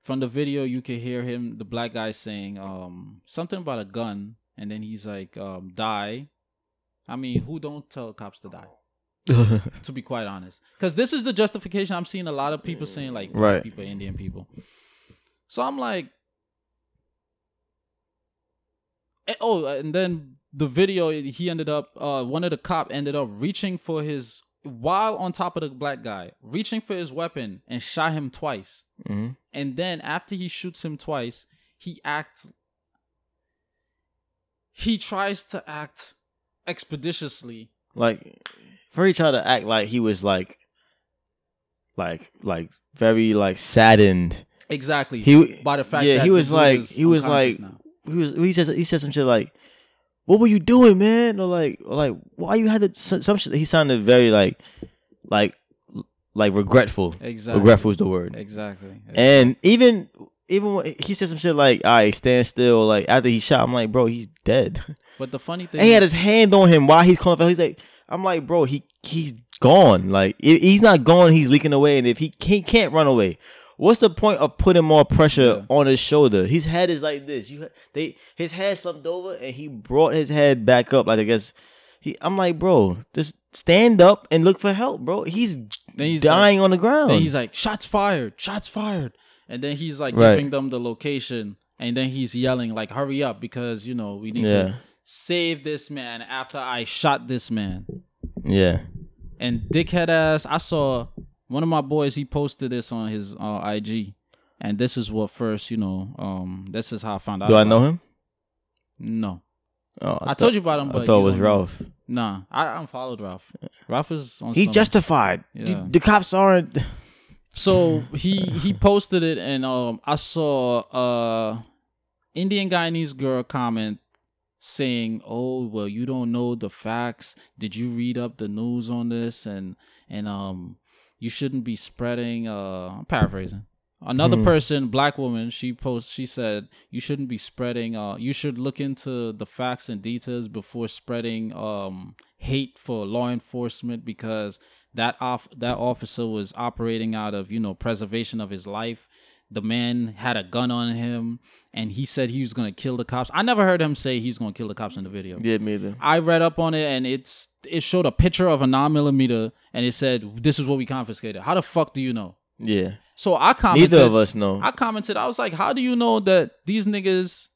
From the video, you could hear him, the black guy saying um something about a gun, and then he's like, um, "Die." I mean, who don't tell cops to die? To be quite honest, because this is the justification I'm seeing a lot of people saying, like Right. people, Indian people. So I'm like, eh, oh, and then the video he ended up, uh, one of the cop ended up reaching for his while on top of the black guy, reaching for his weapon and shot him twice. hmm And then after he shoots him twice, he acts. He tries to act expeditiously. Like, for he tried to act like he was like, like, like very like saddened. Exactly. He by the fact yeah, that he was like, he was like, now. he was he said he said some shit like, "What were you doing, man?" Or like, or like, why you had to some, some shit. He sounded very like, like, like regretful. exactly Regretful is the word. Exactly. And even even when he said some shit like, "All right, stand still." Like after he shot, I'm like, bro, he's dead. But the funny thing And he had his hand on him while he's calling for. He's like, I'm like, bro, he he's gone. Like if he's not gone, he's leaking away. And if he can't, can't run away, what's the point of putting more pressure Yeah. on his shoulder? His head is like this. You they his head slumped over and he brought his head back up. Like I guess he. I'm like, bro, just stand up and look for help, bro. He's, he's dying on the ground. He's like, shots fired, shots fired. And then he's like Right. giving them the location. And then he's yelling, like, hurry up because, you know, we need yeah, to save this man after I shot this man. yeah. And dickhead ass, I saw one of my boys, he posted this on his uh, IG. And this is what first, you know, um, this is how I found out. Do I know it. him? No. Oh, I, told you about him, but I thought it was don't know. Ralph. Nah, I unfollowed Ralph. Ralph is on He some- justified. Yeah. The, the cops aren't. So he he posted it, and um, I saw uh, Indian Guyanese girl comment saying, "Oh, well, you don't know the facts. Did you read up the news on this? And and um, you shouldn't be spreading." Uh, I'm paraphrasing. Another Hmm. person, black woman, she post. She said, "You shouldn't be spreading. Uh, you should look into the facts and details before spreading um hate for law enforcement because that off that officer was operating out of you know preservation of his life. The man had a gun on him, and he said he was gonna kill the cops. I never heard him say he's gonna kill the cops in the video. Yeah, me either. I read up on it and it's it showed a picture of a nine millimeter and it said this is what we confiscated. How the fuck do you know? Yeah. So I commented. Neither of us know. I commented. I was like, how do you know that these niggas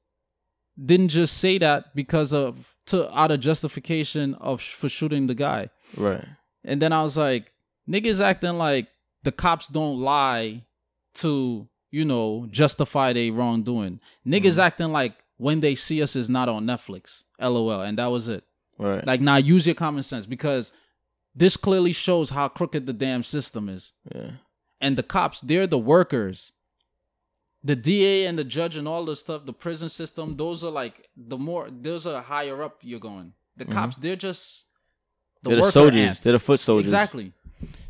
didn't just say that because of to out of justification of for shooting the guy? right. And then I was like, niggas acting like the cops don't lie to you know, justify their wrongdoing. Niggas mm-hmm. acting like when they see us is not on Netflix. LOL. And that was it. Right. Like now use your common sense because this clearly shows how crooked the damn system is. yeah. And the cops, they're the workers. The DA and the judge and all the stuff, the prison system, those are like the more those are higher up you're going. The mm-hmm. cops, they're just the. They're the soldiers. ants. They're the foot soldiers. Exactly.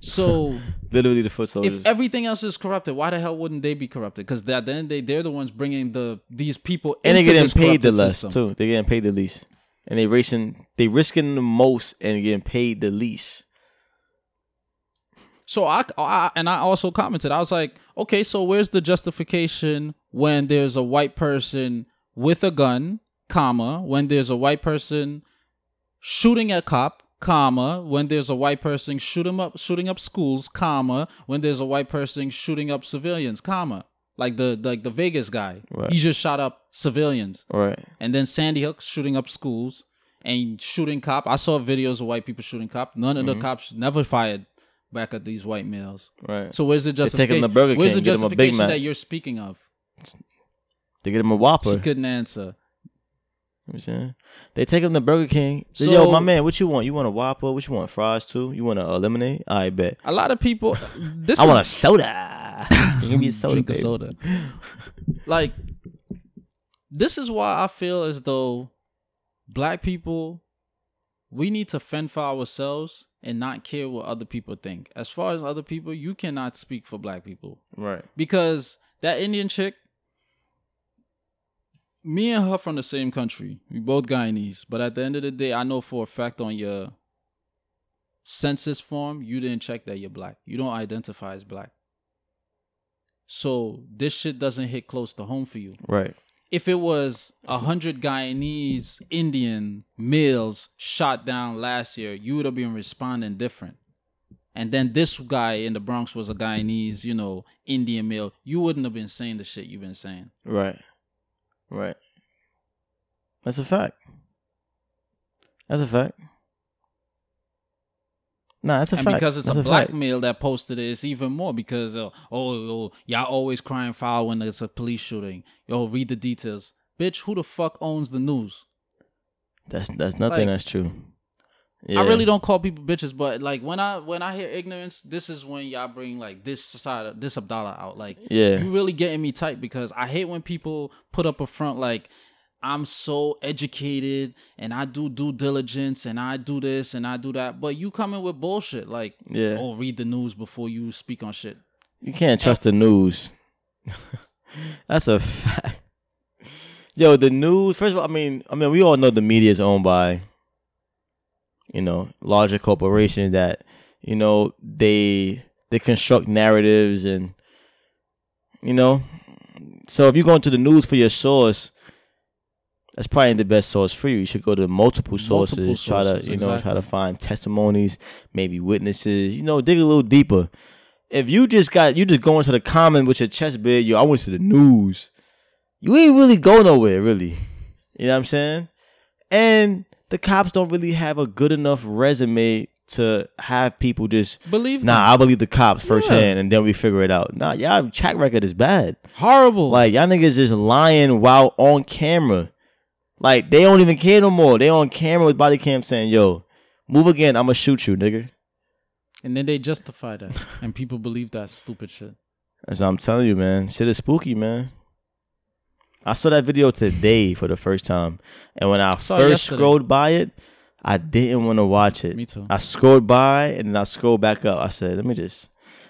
So Literally the foot soldiers. if everything else is corrupted, why the hell wouldn't they be corrupted? Because at the end of the day, they're the ones bringing the these people and they into getting this paid the less system. too. They're getting paid the least, and they racing. They risking the most and getting paid the least. So I, I and I also commented. I was like, okay, so where's the justification when there's a white person with a gun, comma, when there's a white person shooting at cop, comma, when there's a white person shooting up shooting up schools, comma, when there's a white person shooting up civilians, comma. Like the like the Vegas guy. Right. He just shot up civilians. right And then Sandy Hook shooting up schools and shooting cop. I saw videos of white people shooting cop. None Mm-hmm. of the cops never fired back at these white males. Right. So where's the taking justification? the Burger where's the get 'em a Big justification that you're speaking of? They get him a whopper She couldn't answer. You know what I'm saying? They take him to Burger King. Say, So- Yo, my man, what you want? You want a Whopper? What you want? Fries too? You want a uh, lemonade? I bet. A lot of people. This I is, want a soda. Give me a soda, drink a soda. like, this is why I feel as though black people, we need to fend for ourselves and not care what other people think. As far as other people, you cannot speak for black people. Right. because that Indian chick, me and her from the same country. We both Guyanese, but at the end of the day, I know for a fact on your census form, you didn't check that you're black. You don't identify as black. So this shit doesn't hit close to home for you. Right. If it was a hundred Guyanese Indian males shot down last year, you would have been responding different. And then this guy in the Bronx was a Guyanese, you know, Indian male. You wouldn't have been saying the shit you've been saying. Right. Right. That's a fact. That's a fact. Nah, that's a and fact. because it's That's a black fact. male that posted it, it's even more because uh, oh, oh y'all always crying foul when there's a police shooting. Yo, read the details. Bitch, who the fuck owns the news? That's that's nothing. Like- that's true. Yeah. I really don't call people bitches, but like when I when I hear ignorance, this is when y'all bring like this side of this Abdallah out. Like Yeah. you really getting me tight because I hate when people put up a front like I'm so educated and I do due diligence and I do this and I do that, but you coming with bullshit like Yeah. oh read the news before you speak on shit. You can't trust the news. That's a fact. Yo, the news. First of all, I mean, I mean, we all know the media is owned by, you know, larger corporations that, you know, they they construct narratives and, you know, so if you're going to the news for your source, that's probably the best source for you. You should go to multiple sources, Multiple try to, sources, you know, try to find testimonies, maybe witnesses. You know, dig a little deeper if you just got you just going to the comment with your chest big, yo, I went to the news. You ain't really go nowhere, really. You know what I'm saying? And the cops don't really have a good enough resume to have people just Believe nah, them. I believe the cops firsthand and then we figure it out. Nah, y'all track record is bad. horrible. Like y'all niggas just lying while on camera. Like they don't even care no more. They on camera with body cam saying, yo, move again, I'ma shoot you, nigga. and then they justify that, and people believe that stupid shit. That's what I'm telling you, man. Shit is spooky, man. I saw that video today for the first time, and when I it first yesterday. scrolled by it, I didn't want to watch it. Me too. I scrolled by and then I scrolled back up. I said, "Let me just."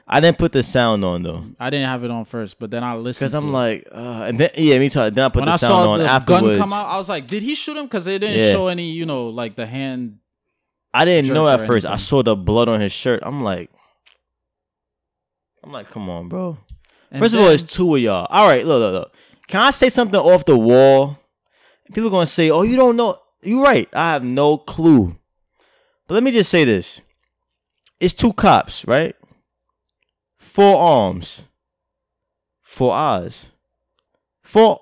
I didn't put the sound on though, I didn't have it on first, but then I listened because I'm it. like, uh, and then yeah, me too. Then I put when the I sound saw on the afterwards. gun come out, I was like, did he shoot him? Because they didn't Yeah. show any, you know, like the hand. I didn't know at first. I saw the blood on his shirt. I'm like, I'm like, come on, bro. And First of all, then- it's two of y'all. All right, look, look, look. Can I say something off the wall? People gonna say, "Oh, you don't know." You're right. I have no clue. But let me just say this: It's two cops, right? Four arms, four eyes, four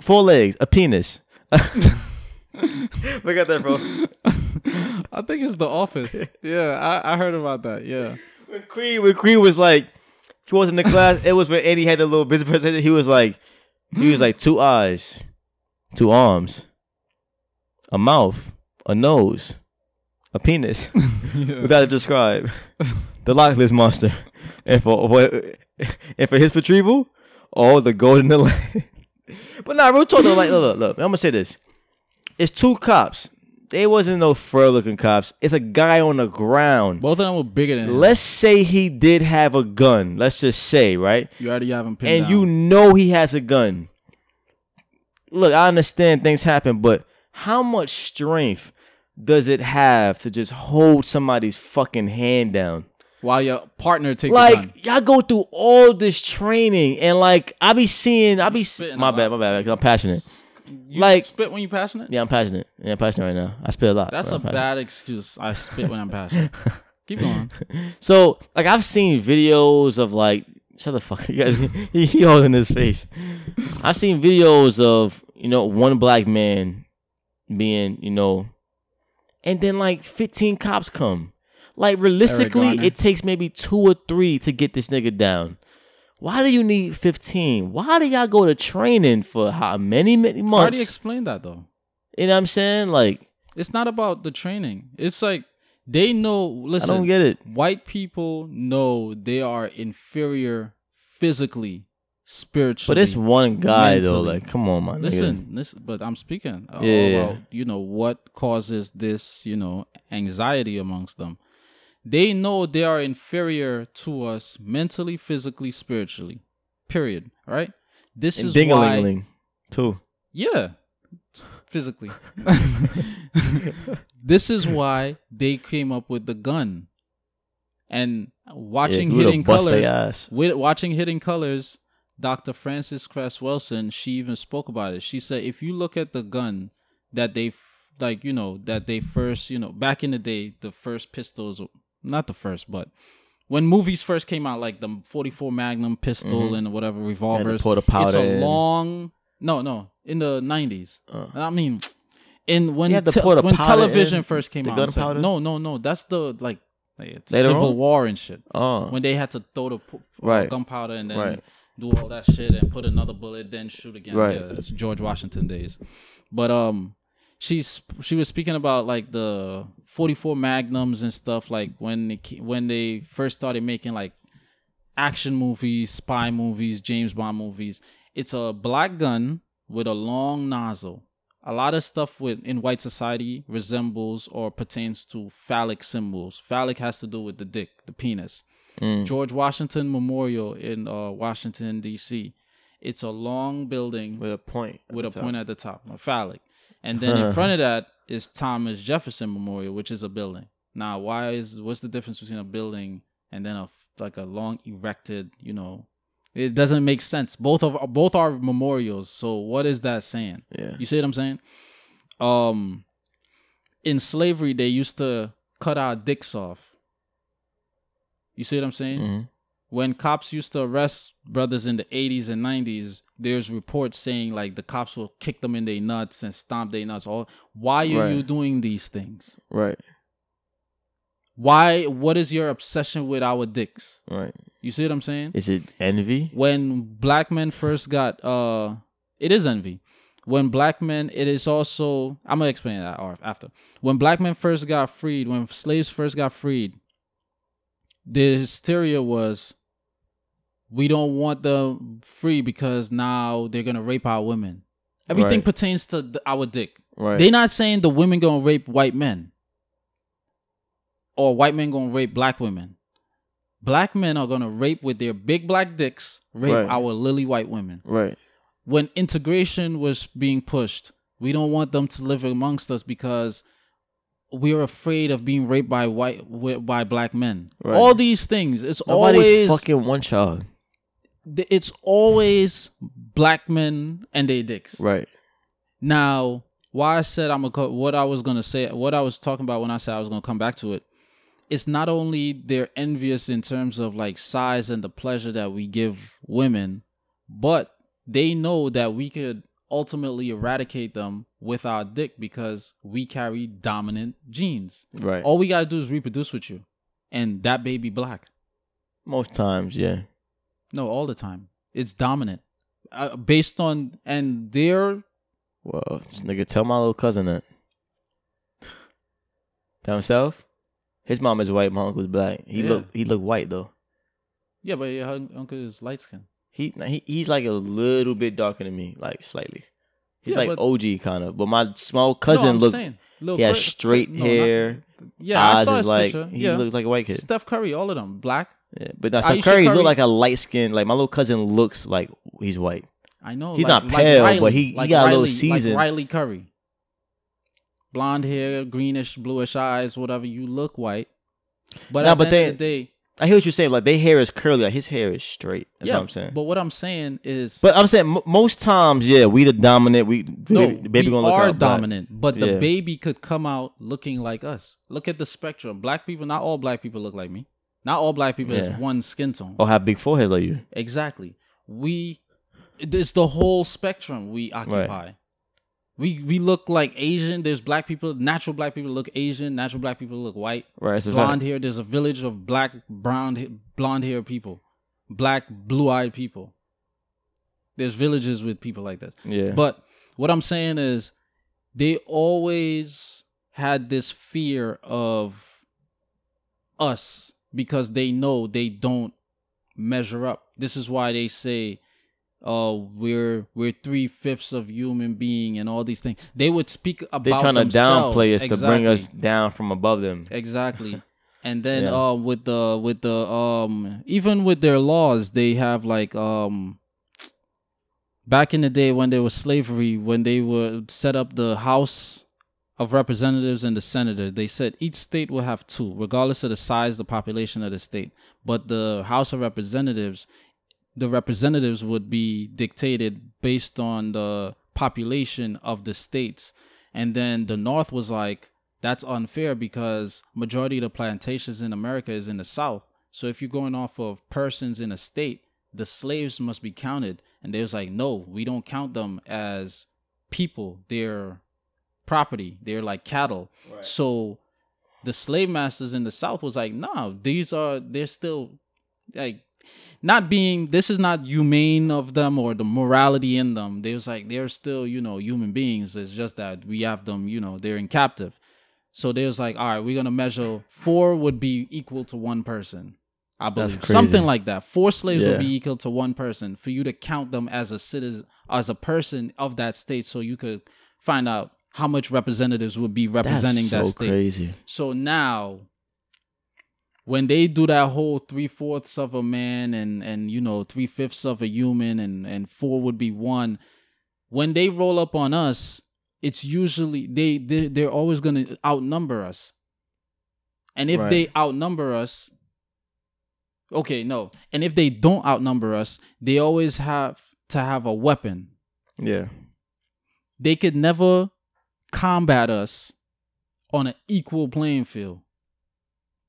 four legs, a penis. Look at that, bro. I think it's The Office. yeah, I, I heard about that. Yeah. When Creed, when Creed was like, he was in the class. It was when Eddie had the little business presentation. He was like, he was like two eyes, two arms, a mouth, a nose, a penis. Without to describe the Loch Ness monster, and for, for and for his retrieval, all the gold in the land. but nah, real talk though. Like, look, look, look. I'm gonna say this: it's two cops. They wasn't no fur looking cops. It's a guy on the ground. Both of them were bigger than him. Let's say he did have a gun. Let's just say, right? You already have him pinned And down. you know he has a gun. Look, I understand things happen, but how much strength does it have to just hold somebody's fucking hand down? while your partner takes. Like y'all go through all this training, and like I be seeing, I be my bad, my bad. 'cause I'm passionate. You like- spit when you're passionate. Yeah, I'm passionate. Yeah, I'm passionate right now. I spit a lot. That's a bad excuse. I spit when I'm passionate. Keep going. So like I've seen videos of like shut the fuck you guys he, he holding his face. I've seen videos of, you know, one black man being, you know, and then like 15 cops come. Like realistically, it takes maybe two or three to get this nigga down. Why do you need 15? Why do y'all go to training for how many, many months? I already explained that though. you know what I'm saying? Like, It's not about the training. It's like they know. Listen, I don't get it. white people know they are inferior physically, spiritually. But it's one guy though. Like, come on, man. Listen, listen, but I'm speaking uh, Yeah, yeah. about you know what causes this, you know, anxiety amongst them. They know they are inferior to us mentally, physically, spiritually. Period. Right? This And is why. ling ling too. Yeah, physically. this is why they came up with the gun. And watching Yeah, Hidden Colors, with watching Hidden Colors, Dr. Frances Cress Welsing, she even spoke about it. She said, if you look at the gun that they, like, you know, that they first, you know, back in the day, the first pistols, not the first, but when movies first came out, like the 44 Magnum pistol and whatever revolvers, the it's a in. long, no, no, in the 90s. Uh. I mean, in when You had to te- when television in, first came out, like- no, no, no, that's the like, like Civil on? War and shit Oh, when they had to throw the uh, Right. gunpowder and then Right. do all that shit and put another bullet, then shoot again. Right. Yeah, it's George Washington days. But um, she's she was speaking about like the 44 Magnums and stuff like when they when they first started making like action movies, spy movies, James Bond movies. It's a black gun with a long nozzle. A lot of stuff with in white society resembles or pertains to phallic symbols. Phallic has to do with the dick, the penis. Mm. George Washington Memorial in uh, Washington D.C. It's a long building with a point. with a top. point at the top, a phallic, and then in front of that is Thomas Jefferson Memorial, which is a building. Now, why is what's the difference between a building and then a like a long erected? You know, it doesn't make sense. Both of both are memorials. So what is that saying? Yeah. You see what I'm saying? Um, in slavery, they used to cut our dicks off. You see what I'm saying? Mhm. When cops used to arrest brothers in the 80s and 90s there's reports saying like the cops will kick them in their nuts and stomp their nuts all why are Right. you doing these things Right. why what is your obsession with our dicks Right. you see what i'm saying Is it envy? when black men first got uh it is envy when black men it is also i'm gonna explain that after when black men first got freed when slaves first got freed the hysteria was we don't want them free because now they're gonna rape our women everything Right. pertains to the, our dick Right. they're not saying the women gonna rape white men or white men gonna rape black women. Black men are gonna rape with their big black dicks, rape Right. our lily white women. right. When integration was being pushed, we don't want them to live amongst us because we're afraid of being raped by white by black men. Right. All these things, it's Nobody always fucking one child. It's always black men and their dicks. Right. Now, why I said I'm gonna what I was gonna say, what I was talking about when I said I was gonna come back to it, it's not only they're envious in terms of like size and the pleasure that we give women, but they know that we could ultimately eradicate them with our dick because we carry dominant genes. Right. All we gotta do is reproduce with you, and that baby black. Most times, yeah. No, all the time. It's dominant. Uh, based on and their Well, this nigga, tell my little cousin that. Tell himself. His mom is white. My uncle is black. He Yeah. look he look white though. yeah, but your un- uncle is light skin. He, he he's like a little bit darker than me, like slightly. He's Yeah, like but- OG kind of, but my small cousin look. He has straight hair. yeah, I eyes saw is his like picture. he yeah. looks like a white kid. Steph Curry, all of them black. Yeah, but now Steph Ayesha Curry, Curry- look like a light skin. Like my little cousin looks like he's white. I know He's like- not like pale, Riley, but he- he like got a little season. Like Riley Curry, blonde hair, greenish, bluish eyes, whatever. You look white, but at but the they- end of the day, I hear what you're saying. Like their hair is curly. Like his hair is straight. That's yeah. what I'm saying. But what I'm saying is, But I'm saying m- most times, yeah, we the dominant. We no, baby, baby we gonna look are out black. dominant, but the Yeah. baby could come out looking like us. Look at the spectrum. Black people, not all black people look like me. Not all black people Yeah. is one skin tone. Or have big foreheads like you. Exactly. We it's the whole spectrum we occupy. We we look like Asian. There's black people, natural black people look Asian, natural black people look white. Right. Blonde hair, there's a village of black, brown, blonde hair people, black, blue eyed people. There's villages with people like this. Yeah. But what I'm saying is they always had this fear of us because they know they don't measure up. This is why they say, "Oh, we're we're three fifths of human being" and all these things. They would speak about They're trying to downplay us to bring us down from above them. Exactly. And then Yeah. uh with the with the um even with their laws they have like um back in the day when there was slavery when they would set up the house of representatives and the senator they said each state will have two regardless of the size the population of the state. But the house of representatives the representatives would be dictated based on the population of the states. And then the north was like that's unfair because majority of the plantations in america is in the south. So if you're going off of persons in a state the slaves must be counted. And they was like no we don't count them as people. They're property. They're like cattle. So the slave masters in the south was like no these are they're still like not being this is not humane of them or the morality in them. They was like they're still you know human beings. It's just that we have them you know they're in captive. So they was like all right we're gonna measure four would be equal to one person i That's believe. crazy. something like that. Four slaves Yeah. would be equal to one person for you to count them as a citizen as a person of that state so you could find out how much representatives would be representing That's so that state crazy. so now, when they do that whole three fourths of a man and and you know three fifths of a human and and four would be one, when they roll up on us, it's usually they they they're always gonna outnumber us. And if Right. they outnumber us, okay, no, and if they don't outnumber us, they always have to have a weapon Yeah. they could never combat us on an equal playing field.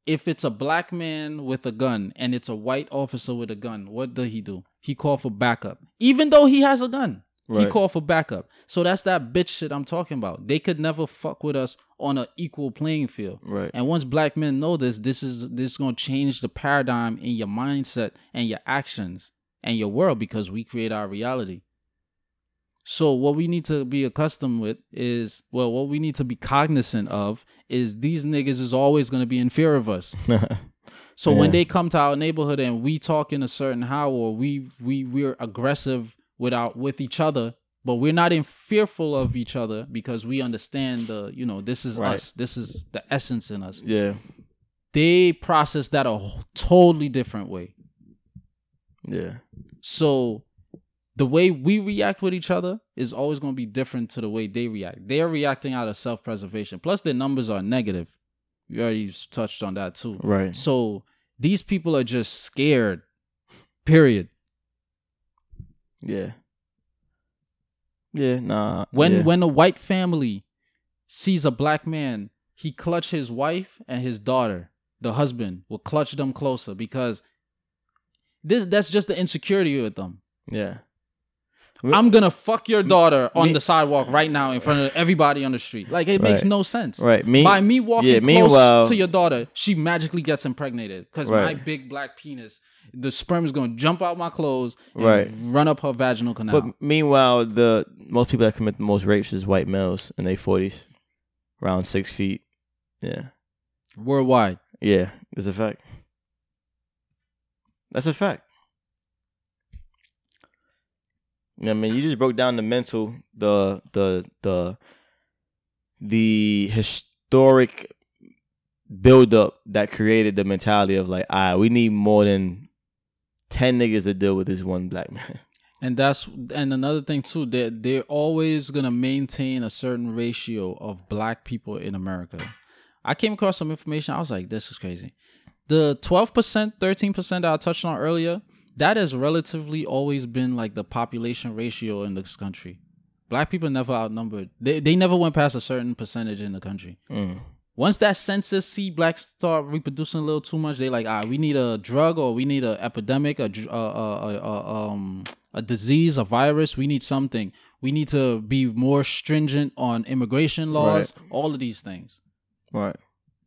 If it's a black man with a gun and it's a white officer with a gun, what does he do? He call for backup. Even though he has a gun, he Right. call for backup. So that's that bitch shit I'm talking about. They could never fuck with us on an equal playing field. Right. And once black men know this, this is this is gonna change the paradigm in your mindset and your actions and your world because we create our reality. So what we need to be accustomed with is well, what we need to be cognizant of is these niggas is always gonna be in fear of us. So when they come to our neighborhood and we talk in a certain how or we we we're aggressive with our with each other, but we're not in fearful of each other because we understand the you know this is Right. us, this is the essence in us. yeah. They process that a totally different way. Yeah. So the way we react with each other is always going to be different to the way they react. They're reacting out of self preservation. Plus, their numbers are negative. You already touched on that too. Right. So these people are just scared. Period. Yeah. Yeah. Nah. When yeah. when a white family sees a black man, he clutch his wife and his daughter. The husband will clutch them closer because this that's just the insecurity with them. Yeah. I'm gonna fuck your daughter on me- the sidewalk right now in front of everybody on the street. Like it makes no sense. Right. Me- By me walking yeah, close to your daughter, she magically gets impregnated because my big black penis, the sperm is gonna jump out my clothes and Right. run up her vaginal canal. But meanwhile, the most people that commit the most rapes is white males in their forties, around six feet. Yeah, Worldwide. yeah, it's a fact. That's a fact. Yeah, I mean, you just broke down the mental, the the the the historic buildup that created the mentality of like, ah, we need more than ten niggas to deal with this one black man. And that's and another thing too, they they're always gonna maintain a certain ratio of black people in America. I came across some information. I was like, this is crazy. The twelve percent, thirteen percent that I touched on earlier, that has relatively always been like the population ratio in this country. Black people never outnumbered. They they never went past a certain percentage in the country. Mm. Once that census see blacks start reproducing a little too much, they like, ah, we need a drug or we need a epidemic, a uh, uh, uh, um, a disease, a virus. We need something. We need to be more stringent on immigration laws. All of these things. Right.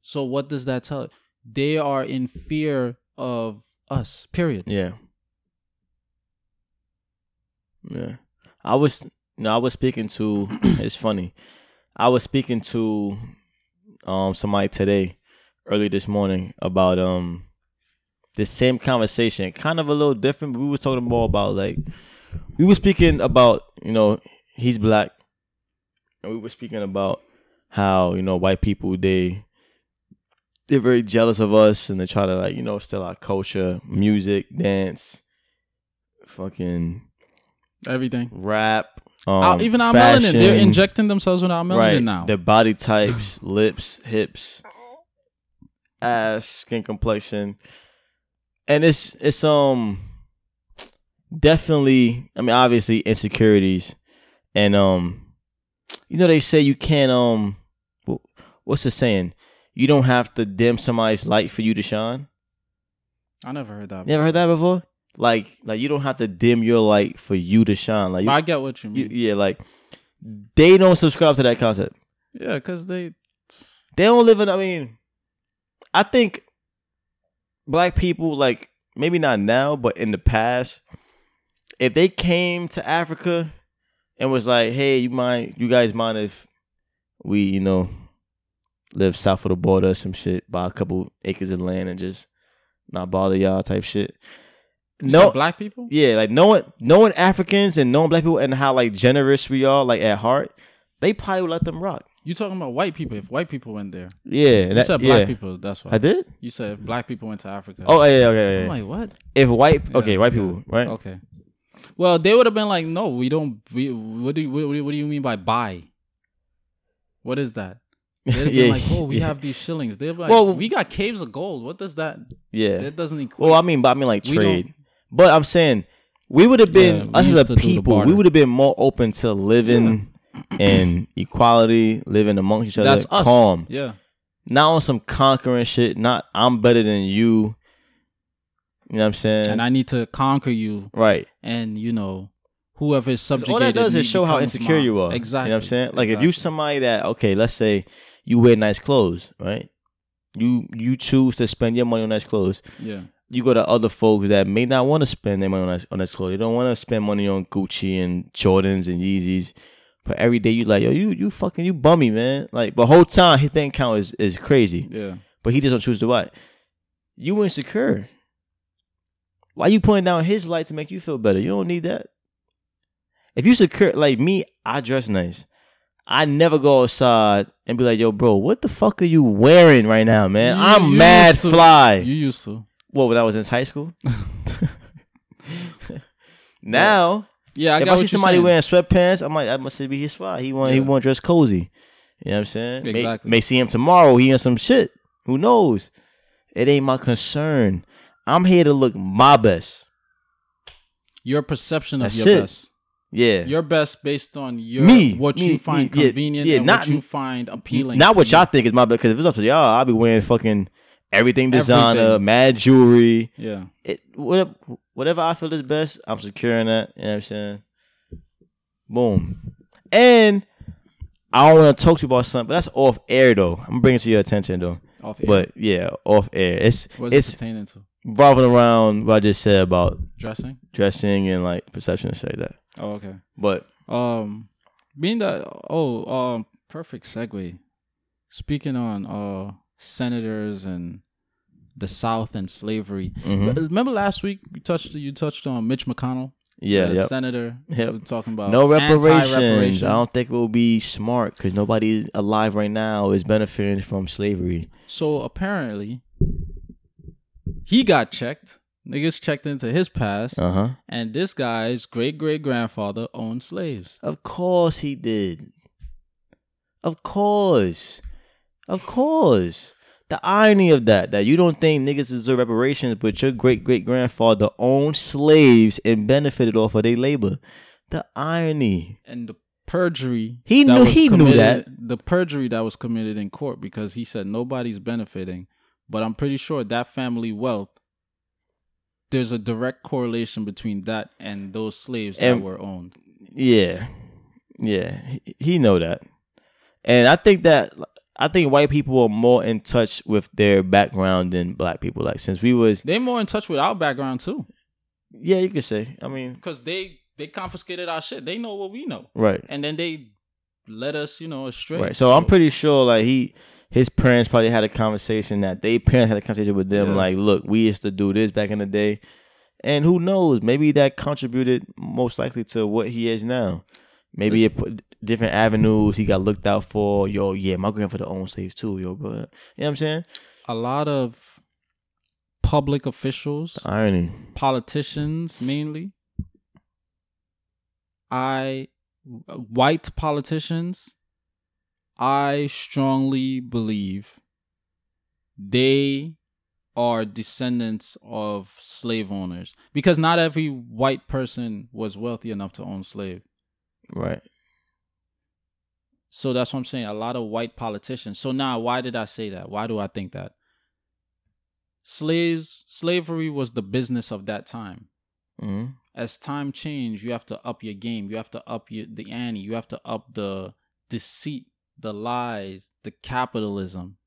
So what does that tell? They are in fear of us. Period. Yeah. Yeah. I was you know, I was speaking to it's funny. I was speaking to um somebody today, early this morning, about um the same conversation. Kind of a little different, but we was talking more about like we were speaking about, you know, he's black. And we were speaking about how, you know, white people they they're very jealous of us and they try to like, you know, steal our culture, music, dance, fucking Everything. rap. Um, Our- even our melanin. They're injecting themselves with our melanin right, now. Their body types, lips, hips, ass, skin complexion. And it's it's um definitely I mean obviously insecurities and um you know they say you can't um what's the saying? You don't have to dim somebody's light for you to shine. I never heard that. You ever heard that before? Like like you don't have to dim your light for you to shine. Like you, I get what you you- mean. yeah, like they don't subscribe to that concept. yeah, because they They don't live in. I mean, I think black people, like maybe not now, but in the past, if they came to Africa and was like, "Hey, you mind? You guys mind if we, you know, live south of the border or some shit, buy a couple acres of land and just not bother y'all type shit." No, black people. yeah, like knowing knowing Africans and knowing black people and how like generous we are, like at heart, they probably would let them rock. You talking about white people? If white people went there, Yeah, you that- said yeah. black people. That's why I did. you said black people went to Africa. Oh, yeah, okay, I'm yeah. like what? If white, okay, Yeah, white yeah. people, right? Okay. Well, they would have been like, no, we don't. We what do you, what, do- what do you mean by buy? What is that? They'd have been Yeah, like, oh, we yeah. have these shillings. They're like, Well- we got caves of gold. What does that? Yeah. That doesn't equate. Well, I mean, but I mean like We trade. But I'm saying we would have been Yeah, us as a people. We would have been more open to living in equality, living amongst each other, That's us. calm, Yeah. not on some conquering shit. Not I'm better than you. You know what I'm saying? And I need to conquer you, right. and you know, whoever is subjugated. All that does is show how insecure you are. Exactly. You know what I'm saying? Like if you Exactly. somebody that okay, let's say you wear nice clothes, right? You you choose to spend your money on nice clothes. Yeah. You go to other folks that may not want to spend their money on that, on that clothes. They don't want to spend money on Gucci and Jordans and Yeezys. But every day you like, yo, you you fucking you bummy, man. Like, but whole time his bank account is, is crazy. Yeah. But he just don't choose to buy. it. You insecure. Why you putting down his light to make you feel better? You don't need that. If you secure like me, I dress nice. I never go outside and be like, yo, bro, what the fuck are you wearing right now, man? You- I'm you mad fly. You used to. What when I was in high school? now, Yeah, I if got I see somebody saying. wearing sweatpants, I'm like, that must be his spot. He want he want to dress cozy. You know what I'm saying? May- Exactly. May, see him tomorrow. He in some shit. Who knows? It ain't my concern. I'm here to look my best. your perception of That's your it. best. Yeah. Your best based on your Me, what me, you find me, convenient yeah, and not- what you find appealing. Not what y'all think is my best. Because if it's up to y'all, I'll be wearing fucking everything designer, Everything. mad jewelry. Yeah. It, whatever, whatever I feel is best, I'm securing that. You know what I'm saying? Boom. And I don't want to talk to you about something, but that's off air though. I'm bringing it to your attention though. Off air. But yeah, off air. It's What's it it's pertaining to? revolving around what I just said about Dressing. dressing and like perception and like that. Oh, okay. But Um, being that oh um perfect segue. Speaking on uh senators and the South and slavery. mhm. Remember last week we touched you touched on Mitch McConnell, yeah, yep. senator. Yep. we talking about No reparations. anti-reparation. I don't think it will be smart because nobody alive right now is benefiting from slavery. So apparently, he got checked. Niggas checked into his past, Uh huh. and this guy's great great grandfather owned slaves. Of course he did. Of course. Of course. The irony of that, that you don't think niggas deserve reparations, but your great great grandfather owned slaves and benefited off of their labor. The irony. and the perjury He knew- he knew committed- the perjury that was committed in court because he said nobody's benefiting but i'm pretty sure that family wealth there's a direct correlation between that and those slaves And- that were owned Yeah. Yeah. He, he know that. And I think that I think white people are more in touch with their background than black people. Like since we was they're more in touch with our background too yeah, you could say. I mean, because they they confiscated our shit they know what we know right. and then they led us you know astray Right. So I'm pretty sure like he his parents probably had a conversation that they parents had a conversation with them Yeah. like, look, we used to do this back in the day. And who knows? Maybe that contributed most likely to what he is now. Maybe it put different avenues he got looked out for. Yo, yeah, my grandfather owned slaves too, yo, bro. You know what I'm saying? a lot of public officials The irony. politicians mainly i white politicians i strongly believe they are descendants of slave owners because not every white person was wealthy enough to own slave Right. So that's what i'm saying a lot of white politicians so now why did i say that why do i think that slaves slavery was the business of that time hmm as time changed, you have to up your game. You have to up your the ante. You have to up the deceit, the lies, the capitalism.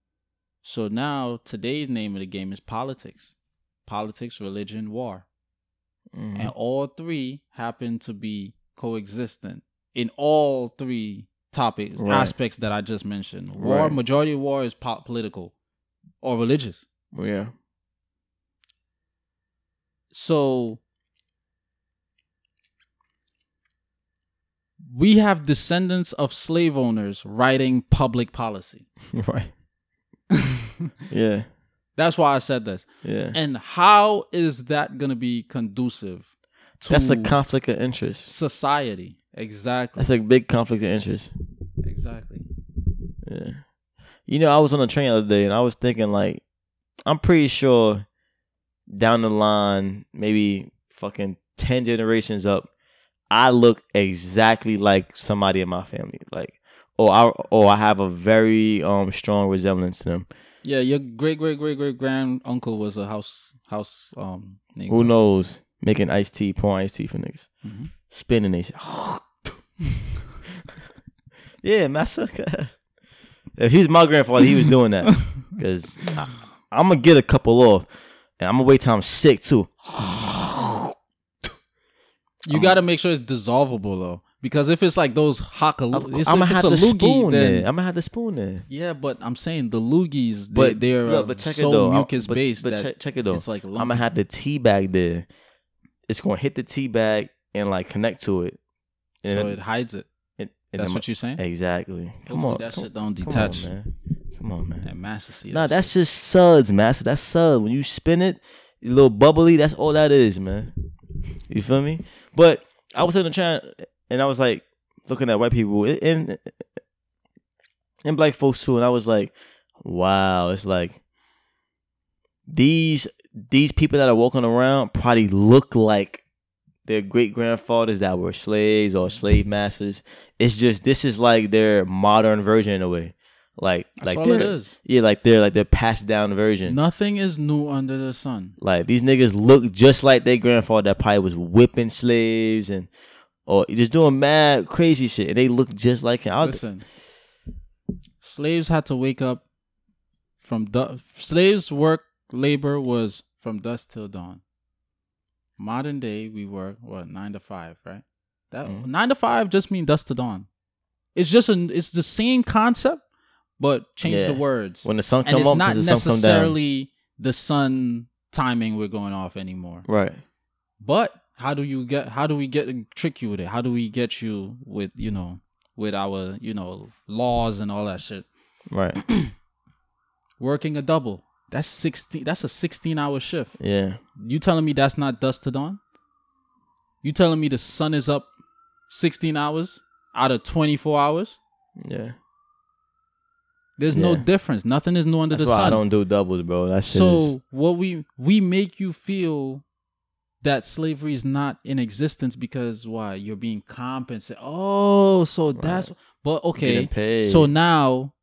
So now today's name of the game is politics. Politics, religion, war. hmm And all three happen to be coexistent in all three topic Right. aspects that I just mentioned. War, Right. majority of war is po- political or religious. Yeah. So we have descendants of slave owners writing public policy. right. Yeah. That's why I said this. Yeah. And how is that going to be conducive to That's a conflict of interest. society? Exactly. That's a big conflict of interest. exactly. Yeah. You know, I was on a train the other day and I was thinking like I'm pretty sure down the line, maybe fucking ten generations up, I look exactly like somebody in my family. Like or I or I have a very um strong resemblance to them. Yeah, your great great great great grand uncle was a house house um nigga. Who knows? Making iced tea, pouring iced tea for niggas. Mhm. Spinning they shit. yeah, massa. if he's my grandfather, he was doing that. Because I'm to get a couple off. And I'm going to wait till I'm sick too. You got to make sure it's dissolvable though, because if it's like those hakalu, I'm if it's have a the loogie, spoon then there. I'm to have the spoon there. yeah. But I'm saying the loogies, they, But they're yeah, uh, but check so it though. Mucus but- based But, that check, check it though. it's like I'm gonna have the tea bag there. It's gonna hit the tea bag and like connect to it. And so it hides it. and That's what you're saying. exactly. Come Hopefully on, that come, shit don't come on, detach. man. Come on, man. And master Nah, that's shit. just suds, master. That's suds. When you spin it, a little bubbly. That's all that is, man. You feel me? But I was in the train and I was like looking at white people and and black folks too, and I was like, wow, it's like these these people that are walking around probably look like their great grandfathers that were slaves or slave masters. It's just this is like their modern version in a way. Like That's like all it yeah, like they're like their passed down version. Nothing is new under the sun. Like these niggas look just like their grandfather that probably was whipping slaves and or just doing mad crazy shit, and they look just like him. I was- Listen, slaves had to wake up from du- slaves work labor was from dusk till dawn. Modern day, we work what nine to five, right? That Mhm. nine to five just mean dusk to dawn. It's just an it's the same concept, but change Yeah. the words. when the sun and come it's up, not the sun down. necessarily the sun timing we're going off anymore. Right. But how do you get? How do we get trick you with it? How do we get you with you know with our you know laws and all that shit? Right. Working a double. That's sixteen. That's a sixteen hour shift. Yeah. You telling me that's not dusk to dawn? You telling me the sun is up sixteen hours out of twenty four hours? Yeah. There's no difference. Nothing is new under That's the why sun. I don't do doubles, bro. That shit is so what we we make you feel that slavery is not in existence because why you're being compensated oh so that's but okay paid. so now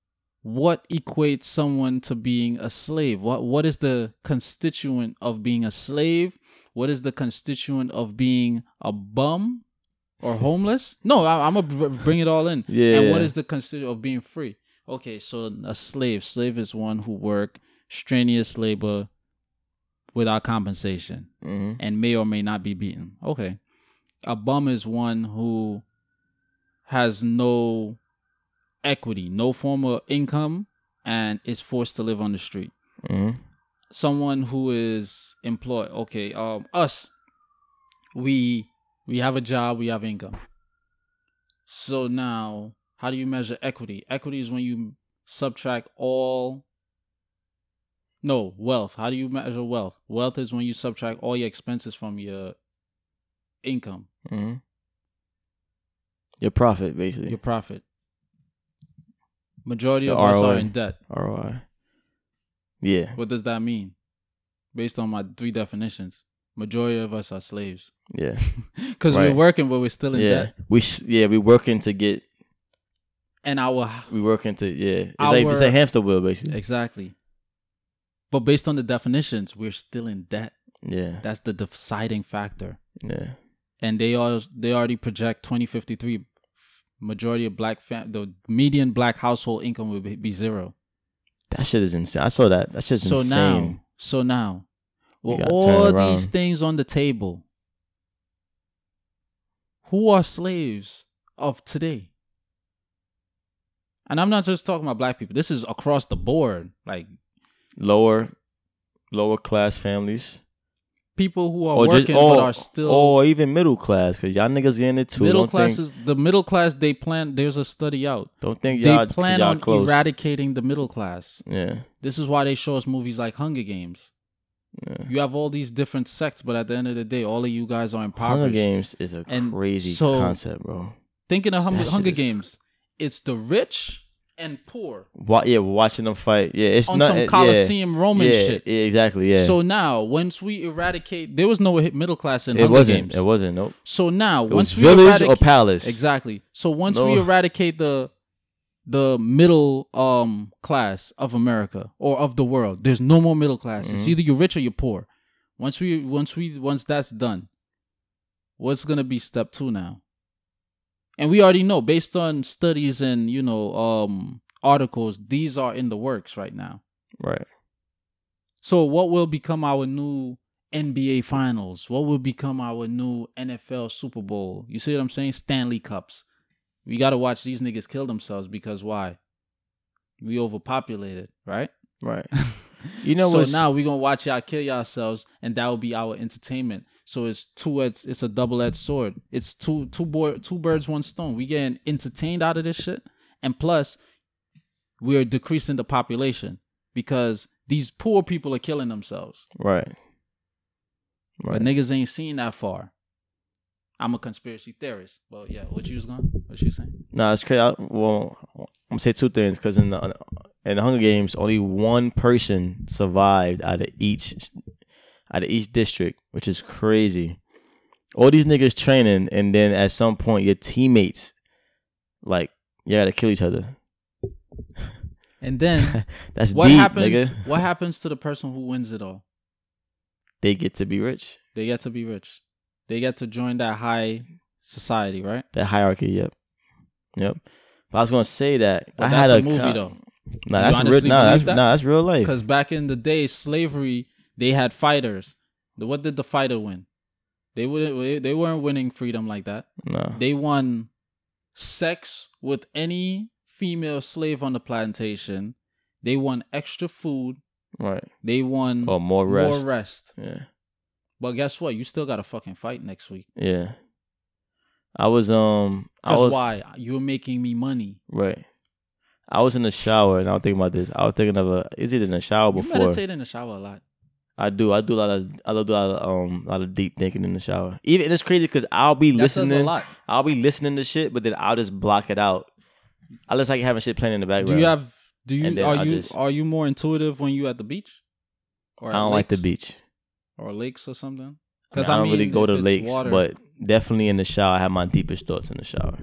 what equates someone to being a slave what what is the constituent of being a slave what is the constituent of being a bum or homeless no I, i'm gonna bring it all in Yeah. and what is the constituent of being free okay so a slave slave is one who work strenuous labor without compensation Mhm. and may or may not be beaten. Okay. A bum is one who has no equity, no form of income, and is forced to live on the street. Mhm. Someone who is employed. Okay, um us we we have a job, we have income. So now, how do you measure equity? Equity is when you subtract all no, wealth. How do you measure wealth? Wealth is when you subtract all your expenses from your income, Mhm. Your profit, basically. your profit. Majority Your of us are in debt. ROI. Yeah. What does that mean? Based on my three definitions, majority of us are slaves Yeah. because we're working, but we're still in yeah. debt. We s- yeah we working to get And our we working to yeah. It's like it's a hamster wheel basically. exactly. But based on the definitions, we're still in debt. Yeah. That's the deciding factor. Yeah. and they all they already project 2053 majority of black fam the median black household income would be, zero That shit is insane. I saw that. That shit's so insane. now so now with gotta all these things on the table who are slaves of today and i'm not just talking about black people this is across the board like Lower lower class families. People who are Or working just or, but are still or even middle class, cause y'all niggas getting it too. middle think, classes the middle class they plan there's a study out Don't think y'all plan y'all on close. eradicating the middle class Yeah. This is why they show us movies like Hunger Games. Yeah. You have all these different sects, but at the end of the day, all of you guys are impoverished. Hunger. Games is a And crazy so- concept, bro. Thinking of Hunger, Hunger is- Games, it's the rich and poor Wa- yeah, watching them fight. Yeah, it's on not some Colosseum yeah, Roman yeah, shit. Yeah, exactly. Yeah. So now, once we eradicate, there was no middle class in it Hunger wasn't. Games. It wasn't. Nope. So now, It once we village or palace. exactly. So once we eradicate the the middle um class of America or of the world, there's no more middle class. It's Mhm. either you're rich or you're poor. Once we once we once that's done, what's gonna be step two now? And we already know based on studies and you know um articles, these are in the works right now. Right. So what will become our new NBA finals? What will become our new NFL Super Bowl? You see what I'm saying? Stanley Cups. We gotta watch these niggas kill themselves because why? We overpopulated, right? Right. You know so now we're gonna watch y'all kill yourselves, and that will be our entertainment. So it's two edged, it's a double edged sword. It's two two boy, two birds, one stone. We getting entertained out of this shit, and plus, we're decreasing the population because these poor people are killing themselves. right. Right. But niggas ain't seen that far. I'm a conspiracy theorist. Well, yeah, what you was going? What you saying? Nah, it's crazy. I, well, I'm gonna say two things because in the in the Hunger Games, only one person survived out of each out of each district, which is crazy. All these niggas training, and then at some point, your teammates, like, you gotta kill each other. And then That's what deep, happens? nigga. What happens to the person who wins it all? They get to be rich. They get to be rich. They get to join that high society, right? That hierarchy. Yep. Yep. But I was gonna say that But I that's had a a movie though. Nah, You that's real. Nah, that's that? nah, that's real life. Because back in the day, slavery, they had fighters. What did the fighter win? They wouldn't. They weren't winning freedom like that. Nah. They won sex with any female slave on the plantation. They won extra food. Right. They won Or more rest. more rest. Yeah. But guess what? You still got to fucking fight next week. Yeah. I was um I was why? You're making me money. right. I was in the shower and I was thinking about this. I was thinking of a is it in the shower before? You before? meditate in the shower a lot. I do. I do a lot of I do a lot of um a lot of deep thinking in the shower. Even and it's crazy because I'll be That says a listening. lot. I'll be listening to shit, but then I'll just block it out. I just like having shit playing in the background. Do you have? Do you are I you just- are you more intuitive when you at the beach? Or I don't like the beach. or lakes or something. I, mean, Because I don't really mean, go to lakes, water- but definitely in the shower, I have my deepest thoughts in the shower,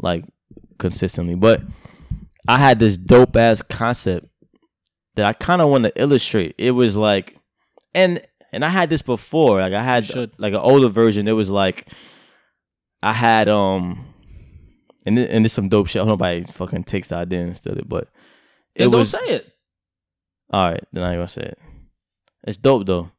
like consistently. But I had this dope ass concept that I kind of want to illustrate. It was like, and and I had this before. Like I had like an older version. It was like I had um, and and there's some dope shit. I hope nobody fucking takes the idea and steal it, but it then was don't say it. all right. Then I ain't gonna say it. It's dope though.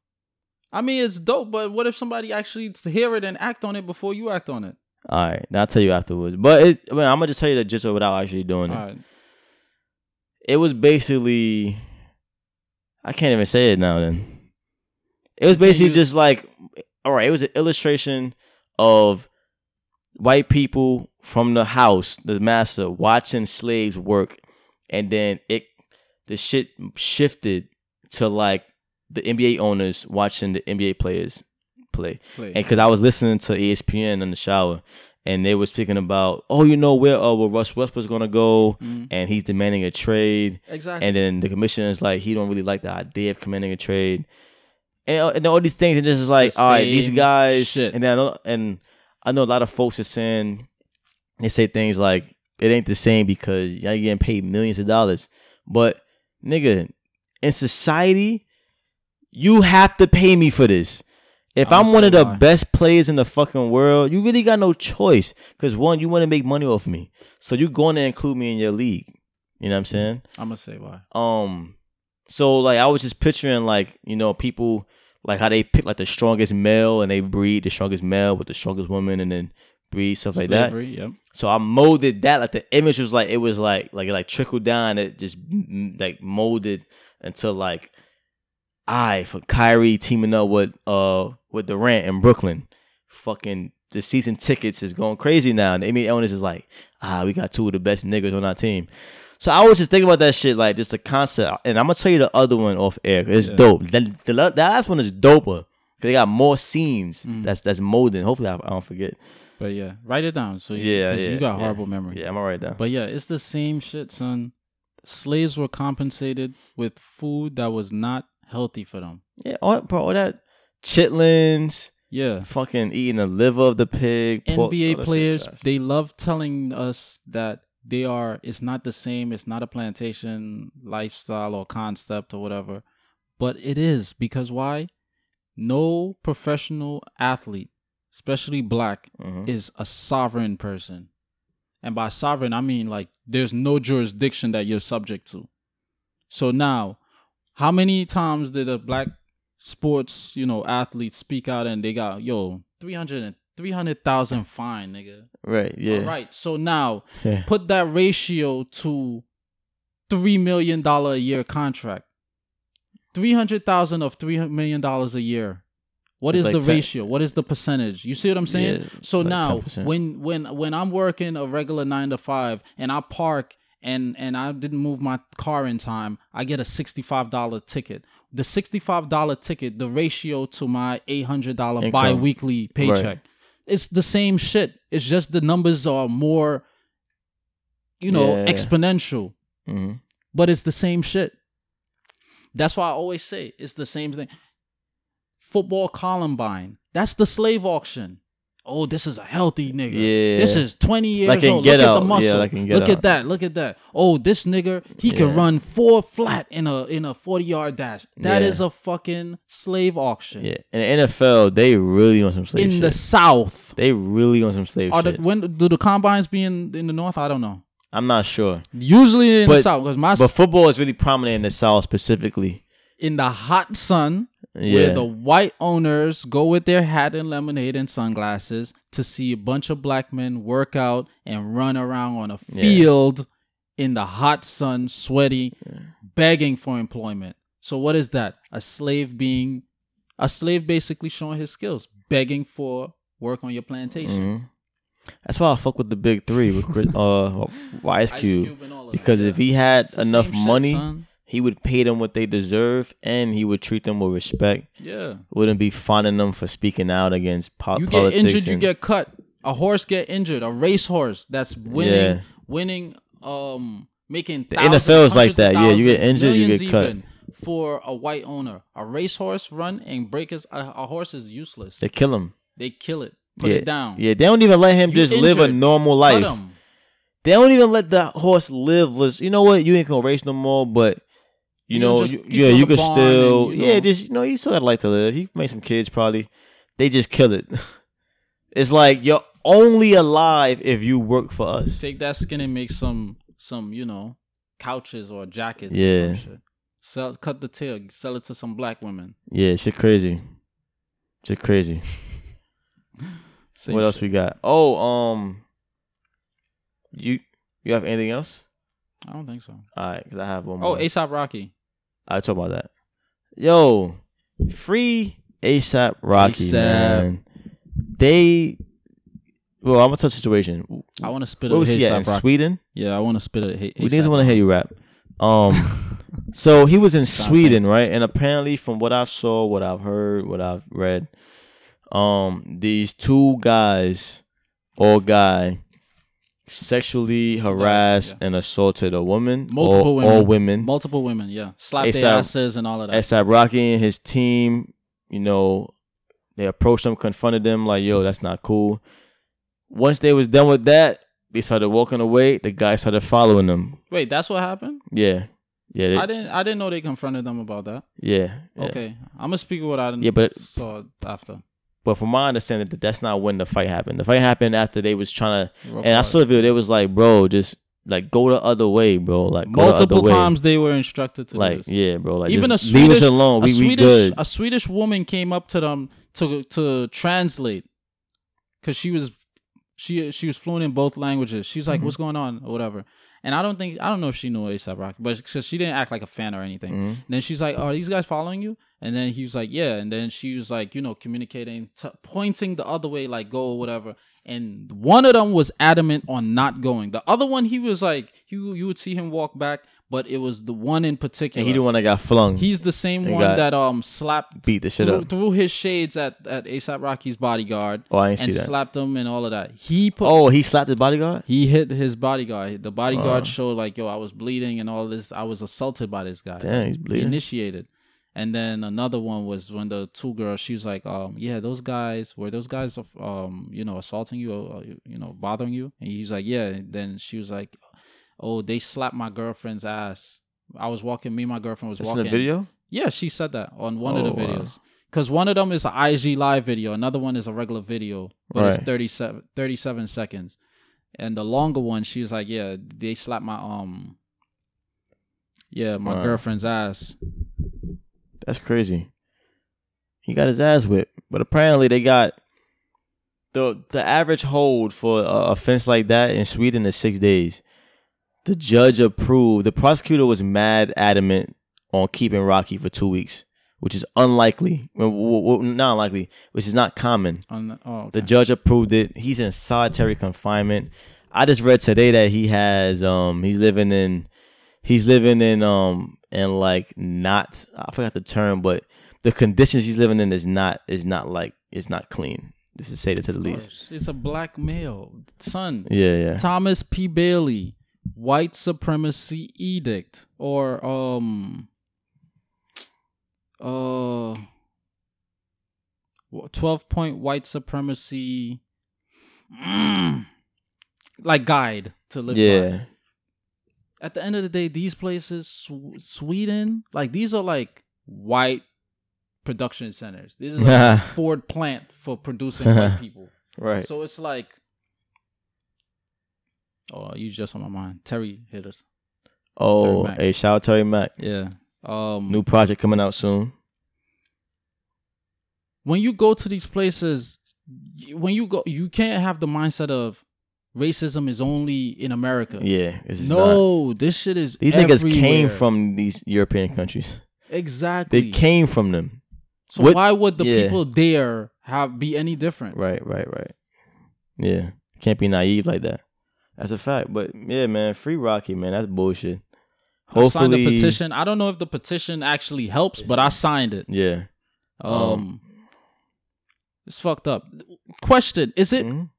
I mean, it's dope, but what if somebody actually hear it and act on it before you act on it? All right, then I'll tell you afterwards. But it, I mean, I'm gonna just tell you the gist of it without actually doing it. All right. It was basically, I can't even say it now. Then it was basically just like, all right, it was an illustration of white people from the house, the master, watching slaves work, and then it, the shit shifted to like the NBA owners watching the NBA players play. Play. And because I was listening to ESPN in the shower, and they were speaking about, oh, you know where uh, where Russ Westbrook's gonna go, Mhm. and he's demanding a trade, Exactly. and then the commissioner is like, he don't really like the idea of commanding a trade, and, uh, and all these things, and just like, The all right, these guys, shit. and then I know, and I know a lot of folks are saying, they say things like, it ain't the same because y'all getting paid millions of dollars, but nigga, in society, you have to pay me for this. If I'ma I'm one of the best players in the fucking world, you really got no choice. Cause one, you want to make money off me, so you're going to include me in your league. You know what I'm saying? I'm gonna say why. Um, so like I was just picturing like you know people like how they pick like the strongest male and they breed the strongest male with the strongest woman and then breed stuff like that. Yep. So I molded that like the image was like it was like like it like trickled down. It just mm, like molded until like I for Kyrie teaming up with uh with Durant in Brooklyn. Fucking the season tickets is going crazy now. And NBA owners is like, ah, we got two of the best niggas on our team. So I was just thinking about that shit, like just the concept. And I'm gonna tell you the other one off air. It's Yeah. dope. The, the, the last one is doper. Cause they got more scenes. Mhm. That's that's molding. Hopefully I, I don't forget. But yeah, write it down. So you, Yeah, yeah. you got yeah. horrible memory. Yeah, I'm alright down. But yeah, it's the same shit, son. Slaves were compensated with food that was not healthy for them. Yeah, all, bro, all that chitlins, Yeah. fucking eating the liver of the pig. pork, NBA players, they love telling us that they are it's not the same, it's not a plantation lifestyle or concept or whatever. But it is because why? No professional athlete, especially black, Mhm. is a sovereign person. And by sovereign, I mean like there's no jurisdiction that you're subject to. So now, how many times did a black sports, you know, athlete speak out and they got, yo, 300 300,000 fine, nigga. Right, yeah. All right. So now Yeah. put that ratio to $3 million a year contract. 300,000 of $3 million a year. What It's is like the 10 ratio? What is the percentage? You see what I'm saying? Yeah, so like now 10%. when when when I'm working a regular 9 to 5 and I park and and I didn't move my car in time, I get a $65 ticket. The $65 ticket, the ratio to my $800 Income. bi-weekly paycheck. Right. It's the same shit. It's just the numbers are more you know, Yeah. exponential hmm but it's the same shit. That's why I always say it's the same thing. Football Combine, that's the slave auction. Oh, this is a healthy nigga. Yeah. This is 20 years Like old. Look at Out. the Yeah, muscle. like Get look Out. at that. Look at that. Oh, this nigga, he can run four flat in a in a 40 yard dash. That Yeah. is a fucking slave auction. Yeah, in the NFL, they really on some slave In shit. the South. they really on some slave Are the, when do the combines be in, in the North? I don't know. I'm not sure, Usually in the But- South, because my but football is really prominent in the South specifically. In the hot sun Yeah, where the white owners go with their hat and lemonade and sunglasses to see a bunch of black men work out and run around on a Yeah. field in the hot sun, sweaty, begging for employment. So what is that? A slave being a slave basically showing his skills, begging for work on your plantation. Mhm. That's why I fuck with the big three with Chris, uh, Ice Ice Cube. Cube and all of Because that, if he had It's enough shit, money, son. He would pay them what they deserve, and he would treat them with respect. yeah. Wouldn't be finding them for speaking out against po- you get politics. injured, you get cut. A horse get injured. A racehorse that's winning, Yeah. winning, um, making The NFL is like that. Yeah, you get injured, you get cut. For a white owner, a racehorse run and break his a, a horse is useless. They kill him. They kill it, put yeah. it down. Yeah, they don't even let him You just live a injured, normal life. They don't even let the horse live. Let's- You know what? You ain't gonna race no more, but you, You know, you, yeah, you can still, and, you yeah, just you know, you still got a life to live. He made some kids, probably. They just kill it. it's like you're only alive if you work for us. Take that skin and make some some you know couches or jackets. Or Yeah. some shit. Sell cut the tail, sell it to some black women. Yeah, shit crazy. Shit crazy. Same what else we got? Oh, um, you you have anything else? I don't think so. All right, because I have one Oh, more. ASAP Rocky. I talk about that. Yo, free ASAP Rocky, man. They, well, I'm gonna tell the situation. I want to spit Where it. was he at? In Rocky. Sweden? Yeah, I want to spit it. We didn't want to hear you rap. Um, so he was in Sound Sweden, right? And apparently, from what I saw, what I've heard, what I've read, um, these two guys or guy sexually harassed yeah. and assaulted a woman, Multiple or, women. or women. Multiple women, yeah, slap A$AP their asses and all of that. ASAP Rocky and his team, you know, they approached him, confronted them like, "Yo, that's not cool." Once they was done with that, they started walking away. The guy started following them. Wait, that's what happened. Yeah, yeah, they- I didn't. I didn't know they confronted them about that. yeah, yeah. Okay, I'm gonna speak of what I didn't. Yeah, but- saw after. But from my understanding, that that's not when the fight happened. The fight happened after they was trying to, Real and I saw the video. They was like, "Bro, just like go the other way, bro. Like the multiple way. times they were instructed to Like this. yeah, bro. Like Even a leave us Swedish- alone. a We we Swedish good. a Swedish woman came up to them to to translate because she was she she was fluent in both languages. She's Mm-hmm. like, "What's going on?" or whatever. And I don't think I don't know if she knew ASAP Rocky, but cause she didn't act like a fan or anything. Mhm. then she's like, "Are these guys following you?" And then he was like, "Yeah." And then she was like, you know, communicating, t- pointing the other way, like go or whatever. And one of them was adamant on not going. The other one, he was like, you you would see him walk back, but it was the one in particular. And he the one that got flung. He's the same They one that um slapped beat the shit threw, up. threw his shades at at ASAP Rocky's bodyguard oh, I didn't see that. slapped him and all of that. He put oh, he slapped his bodyguard. he hit his bodyguard. The bodyguard Uh. showed like, yo, I was bleeding and all this. I was assaulted by this guy. Damn, he's He bleeding. initiated. And then another one was when the two girls, she was like, um, yeah, those guys, were those guys, um, you know, assaulting you or, you know, bothering you? And he's like, yeah. And then she was like, oh, they slapped my girlfriend's ass. I was walking, me and my girlfriend was That's in walking. the video. Yeah, she said that on one of the Oh, wow. videos. Because one of them is an IG live video, another one is a regular video, but it's Right. 37, 37 seconds. And the longer one, she was like, "Yeah, they slapped my um, yeah, my Wow. girlfriend's ass." That's crazy. He got his ass whipped, but apparently they got the the average hold for a offense like that in Sweden is six days. The judge approved. The prosecutor was mad adamant on keeping Rocky for two weeks, which is unlikely. Well, not unlikely, which is not common. On the, oh, okay. The judge approved it. He's in solitary confinement. I just read today that he has um he's living in he's living in um in like not I forgot the term, but the conditions he's living in is not is not like it's not clean. This is say it to the least. It's a black male son. Yeah, yeah. Thomas P. Bailey, white supremacy edict, or um, uh, twelve point white supremacy mm, like guide to live by. At the end of the day, these places, Sw- Sweden, like these are like white production centers. This is like Ford plant for producing white people. Right. So it's like, oh, you just on my mind. Terry hit us. oh, hey, shout out Terry Mac. Yeah. Um, New project coming out soon. when you go to these places, when you go, you can't have the mindset of racism is only in America. Yeah. Just not. No, this shit is. These niggas came from these European countries. exactly. They came from them. so what- why would the yeah. people there have be any different? Right, right, right. Yeah. Can't be naive like that. That's a fact. But yeah, man, free Rocky, man. That's bullshit. I signed a petition. I don't know if the petition actually helps, but I signed it. yeah. Um, it's fucked up. Question: Is it Mhm.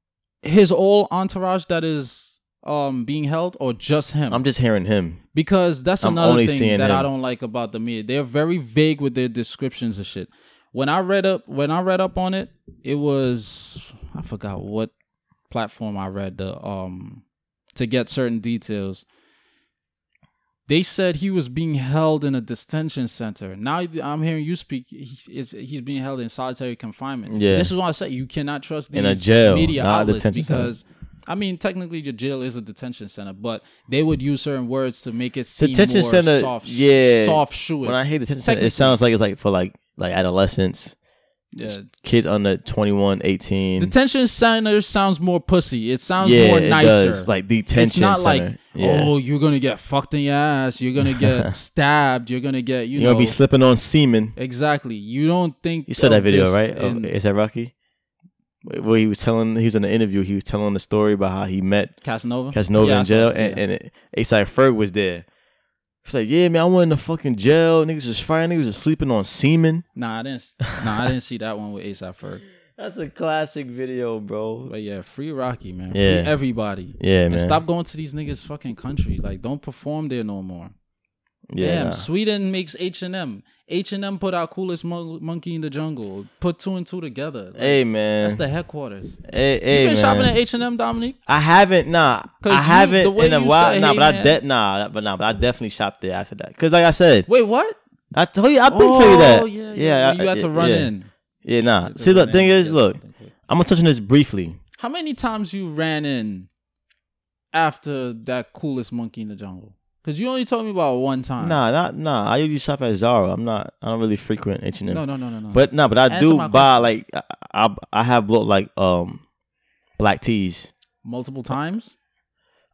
His whole entourage that is um being held, or just him? I'm just hearing him. because that's I'm another thing that I don't like about the media. They're very vague with their descriptions of shit. When I read up, when I read up on it, it was I forgot what platform I read the um to get certain details. They said he was being held in a detention center. Now I'm hearing you speak. He's, he's being held in solitary confinement. Yeah. this is why I say you cannot trust these In a jail, media not a outlets detention center. because I mean, technically, your jail is a detention center, but they would use certain words to make it seem Detention more center, soft, yeah. soft shoeish. When I hear detention center, it sounds like it's like for like like adolescents, yeah. kids under 21, 18. Detention center sounds more pussy. It sounds yeah, more it nicer. does. Like detention it's not center. like, yeah. oh, you're gonna get fucked in your ass. You're gonna get stabbed. You're gonna get, you you're know, gonna be slipping on semen. exactly. You don't think You saw that video, right? In is that Rocky? Where he was telling, he was in the interview. He was telling the story about how he met Casanova. Casanova Yeah, in jail, and, and it, ASAP Ferg was there. He's like, yeah, man, I went in the fucking jail. Niggas was fighting. Niggas was sleeping on semen. nah, I didn't. Nah, I didn't see that one with ASAP Ferg. That's a classic video, bro. But yeah, free Rocky, man. Yeah. Free everybody. Yeah, And man. stop going to these niggas fucking country. Like, don't perform there no more. Yeah, Damn. Sweden makes H and M. H and M put out coolest mon- monkey in the jungle. Put two and two together. Like, Hey, man. that's the headquarters. hey, You hey, been man. shopping at H and M, Dominique? I haven't, nah. I you- haven't in a while. said, nah, hey, but I de- nah, but nah, but I definitely shopped there after that. Cause like I said, Wait, what? I told you, I've been telling you that. Oh, yeah, yeah. yeah. you I- had to yeah, run yeah. in. Yeah, nah. To See, the thing in. is, look. I'm gonna touch on this briefly. How many times you ran in after that coolest monkey in the jungle? Because you only told me about one time. Nah, not nah. I usually shop at Zara. I'm not. I don't really frequent H and no, M. no, no, no, no. no. But nah, but I Answer do buy question. like I, I I have bought like um black tees. multiple times.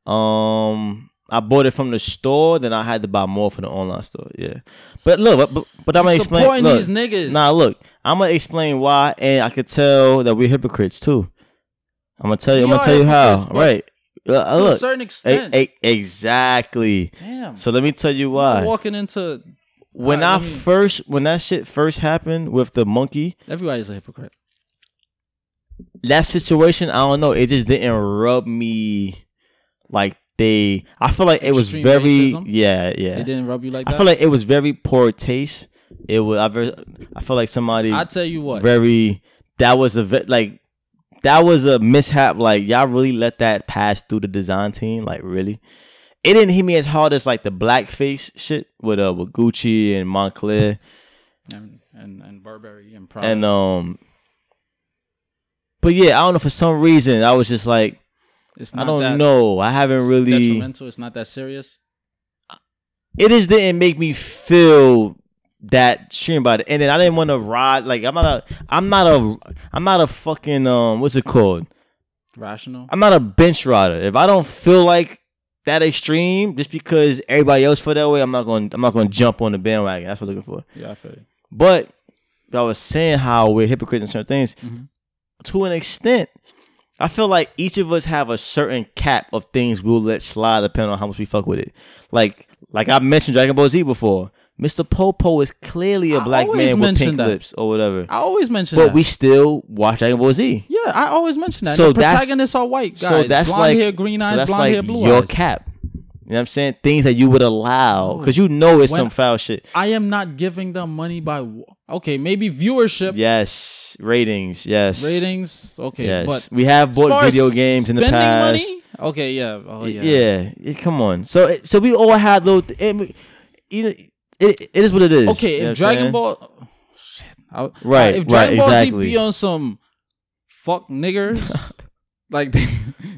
Um, I bought it from the store. Then I had to buy more from the online store. Yeah, but look, but but, I'm gonna explain. Supporting Look, these niggas. Nah, look, I'm gonna explain why, and I could tell that we're hypocrites too. I'm gonna tell you. We I'm gonna tell you how. Right? Uh, to a certain extent. e- exactly. Damn. So let me tell you I'm why. walking into when Alright, I me- first, when that shit first happened with the monkey, everybody's a hypocrite. that situation, I don't know, it just didn't rub me like they. I feel like it was Extreme very, racism? yeah, yeah. It didn't rub you like I feel like it was very poor taste. It was. I, I feel like somebody I tell you what. very. That was a like. That was a mishap. Like y'all really let that pass through the design team. Like really, it didn't hit me as hard as like the blackface shit with uh with Gucci and Moncler and and, and Burberry and Prada. and um. But yeah, I don't know. For some reason, I was just like, it's not I don't know. I haven't really. detrimental. It's not that serious. It just didn't make me feel that stream about it. And then I didn't want to ride. Like I'm not a. I'm not a. I'm not a fucking um. What's it called? Rational. I'm not a bench rider. If I don't feel like that extreme, just because everybody else feel that way, I'm not going. to I'm not going to jump on the bandwagon. That's what I'm looking for. Yeah, I feel you. But I was saying how we're hypocrites in certain things. Mhm. To an extent, I feel like each of us have a certain cap of things we'll let slide depending on how much we fuck with it. Like, like I mentioned Dragon Ball Z before. Mr. Popo is clearly a I black man with pink that. lips or whatever. I always mention that. But that. we still watch Dragon Ball Z. yeah, I always mention that. So the that's- protagonists are white guys. so that's blonde like hair, green so eyes, that's blonde like hair, blue your eyes. Your cap. You know what I'm saying? Things that you would allow because you know it's When- some foul shit. I am not giving them money by. Okay, maybe viewership Yes, ratings. Yes, ratings. Okay, Yes, but we have bought video games in the spending past. Money? Okay, yeah. Oh yeah. yeah. Come on. So, so we all have those. And we, you know, it, it is what it is. Okay, You know Dragon saying? Ball, shit, I, Right, If Dragon right, Ball exactly. Z be on some fuck niggers, like they,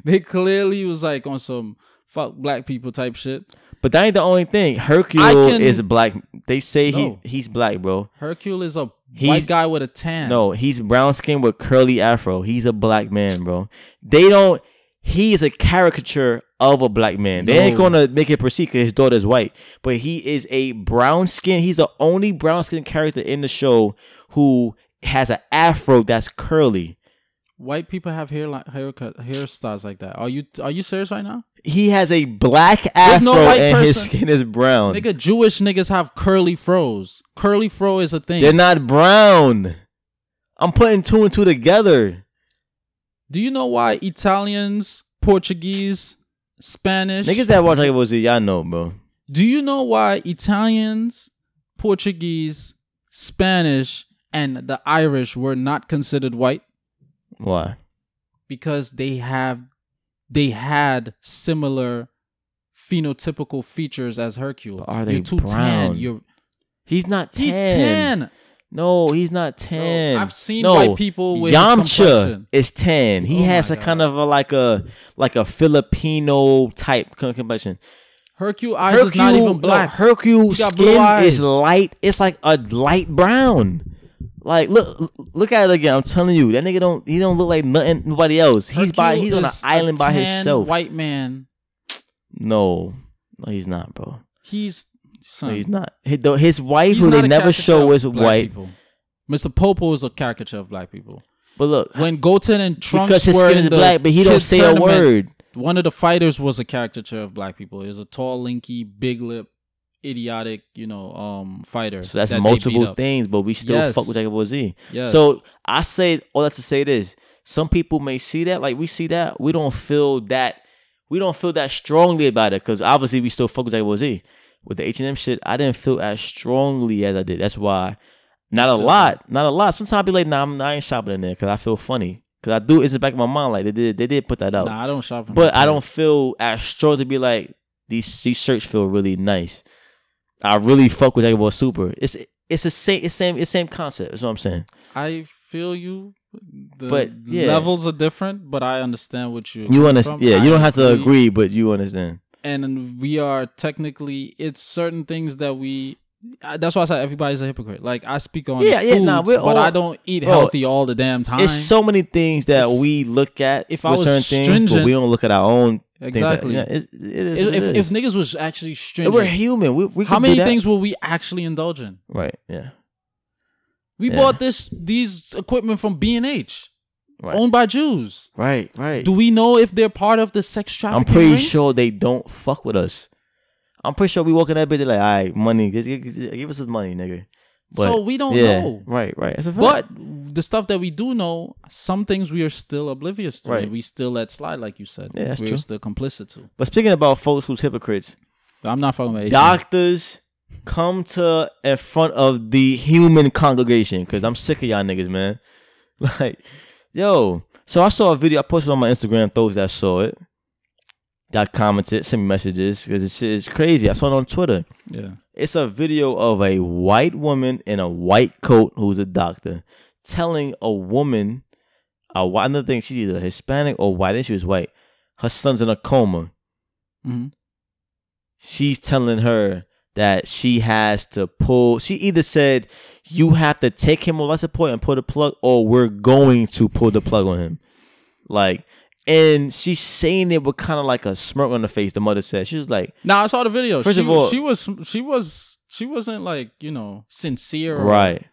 they clearly was like on some fuck black people type shit. But that ain't the only thing. Hercule can- is black. They say No. he he's black, bro. Hercule is a He's- white guy with a tan. No, he's brown skin with curly afro. He's a black man, bro. They don't. He is a caricature of a black man. They ain't gonna make it proceed because his daughter's white, but he is a brown skin. He's the only brown skin character in the show who has an afro that's curly. white people have hair like haircut hairstyles like that. Are you are you serious right now? He has a black afro no and his skin is brown. Nigga, Jewish niggas have curly fros. Curly fro is a thing. They're not brown. I'm putting two and two together. Do you know why Italians, Portuguese, Spanish? Niggas that watch like was y'all know, bro. Do you know why Italians, Portuguese, Spanish, and the Irish were not considered white? Why? Because they have they had similar phenotypical features as Hercule. But are they You're too brown? tan. You're He's not tan. he's tan. No, he's not tan. I've seen no. white people with Yamcha is tan. He Oh has a kind of a, like a like a Filipino type com- complexion. Hercule eyes is not even no, black. Hercule He skin is light. It's like a light brown. Like look, look at it again. I'm telling you, that nigga don't. He don't look like nothing. Nobody else. He's by. He's on an island by himself. White man. No, no, he's not, bro. He's No, son, he's not. His, his wife, he's who they never show is white. people. Mr. Popo is a caricature of black people. But look, When Goten and Trunks because his were skin in is the black, but he don't say a word. One of the fighters was a caricature of black people. He was a tall, linky, big lip, idiotic, you know, um, fighter. So that's that multiple things, but we still Yes. fuck with Dragon Ball Z. Yes. So I say all that to say this: some people may see that, like we see that, we don't feel that, we don't feel that strongly about it, because obviously we still fuck with Dragon Ball Z. With the H and M shit, I didn't feel as strongly as I did. That's why, not a lot, not a lot. Sometimes I be like, nah, I'm, I ain't shopping in there because I feel funny. Because I do, it's in the back of my mind, like they did, they did put that out. Nah, I don't shop. but I don't feel as strong to be like these these shirts feel really nice. I really fuck with Ball Super. It's it's the same it's same it's same concept. That's what I'm saying. I feel you. The But, yeah. levels are different, but I understand what you. You understand? Yeah, I you don't have to agree, but you understand. And we are technically it's certain things that we uh, that's why I said everybody's a hypocrite. Like I speak on Yeah, yeah, nah, but all- I don't eat Bro, healthy all the damn time. It's so many things that It's- we look at if I was certain things, but we don't look at our own that- exactly. yeah, it, it is. if, what it if, if niggas was actually stringent, we're human, we, we how many things will we actually indulge in? Right. Yeah. We Yeah. bought this these equipment from B and H, Right. owned by Jews. right. Right. Do we know if they're part of the sex trafficking? I'm pretty ring? sure they don't fuck with us. I'm pretty sure we walk in that bitch they're like, all right, money, give, us some money, nigga. so we don't yeah, know. Right, right. That's a fact. But the stuff that we do know, some things we are still oblivious to. Right. We still let slide, like you said. Yeah, that's We're true. still complicit to. But speaking about folks who's hypocrites, I'm not fucking with doctors come to in front of the human congregation because I'm sick of y'all niggas, man. Like, yo. So I saw a video I posted on my Instagram. Those that saw it, that commented, sent me messages because this shit is crazy. I saw it on Twitter. Yeah. It's a video of a white woman in a white coat who's a doctor telling a woman, a white, another thing, she's either Hispanic or white. I think she was white. Her son's in a coma. hmm She's telling her that she has to pull. She either said, "You have to take him on support and pull the plug," or "We're going to pull the plug on him." Like, and she's saying it with kind of like a smirk on the face. The mother said, "She was like." Now I saw the video. First she, of all- she was she was she wasn't like you know sincere, Right.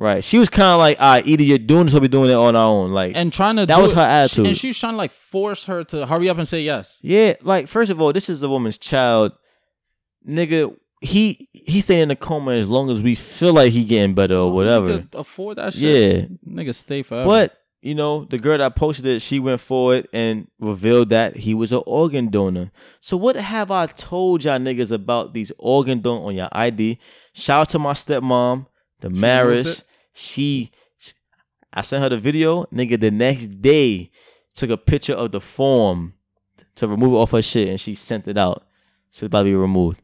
Right. She was kind of like, all right, either you're doing this or we're doing it on our own. Like, and trying to That was her attitude. and she was trying to like force her to hurry up and say yes. yeah, like, first of all, this is a woman's child. Nigga, he he staying in the coma as long as we feel like he getting better or whatever. afford that shit. Yeah. nigga, stay forever. But, you know, the girl that posted it, she went forward and revealed that he was an organ donor. So what have I told y'all niggas about these organ donor on your ID? Shout out to my stepmom. Damaris, she, I sent her the video. Nigga, the next day took a picture of the form to remove it off her shit, and she sent it out. So it's about to be removed.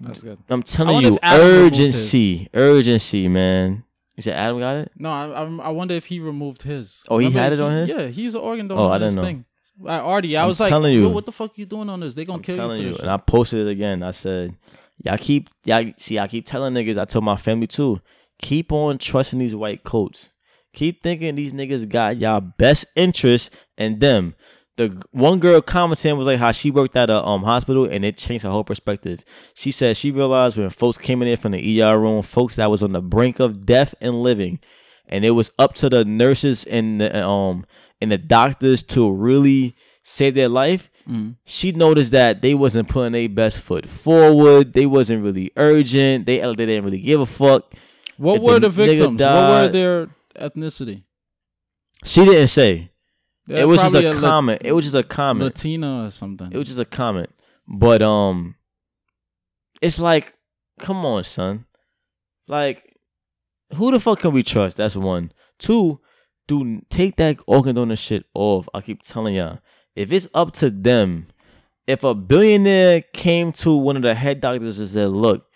That's good. I'm telling you, if Adam removed urgency, urgency, man. You said Adam got it? No, I, I I wonder if he removed his. Oh, he had it on his? Yeah, he's an organ donor Oh, I didn't know. thing. I already, I I'm was like, telling Yo, you. what the fuck you doing on this? They gonna I'm kill you for telling you, shit. and I posted it again. I said, y'all keep y'all see, I keep telling niggas. I told my family too. Keep on trusting these white coats. Keep thinking these niggas got y'all best interest in them. The one girl commenting was like how she worked at a um hospital and it changed her whole perspective. She said she realized when folks came in there from the ER room, folks that was on the brink of death and living, and it was up to the nurses and the um and the doctors to really save their life Mhm. she noticed that they wasn't putting their best foot forward. They wasn't really urgent. They they didn't really give a fuck. What if were the the victims? What were their ethnicity? She didn't say. It was just a La- comment. it was just a comment. Latina or something. it was just a comment. But um, it's like, come on, son. Like, who the fuck can we trust? That's one. Two, do take that organ donor shit off. I keep telling y'all, if it's up to them, if a billionaire came to one of the head doctors and said, "Look,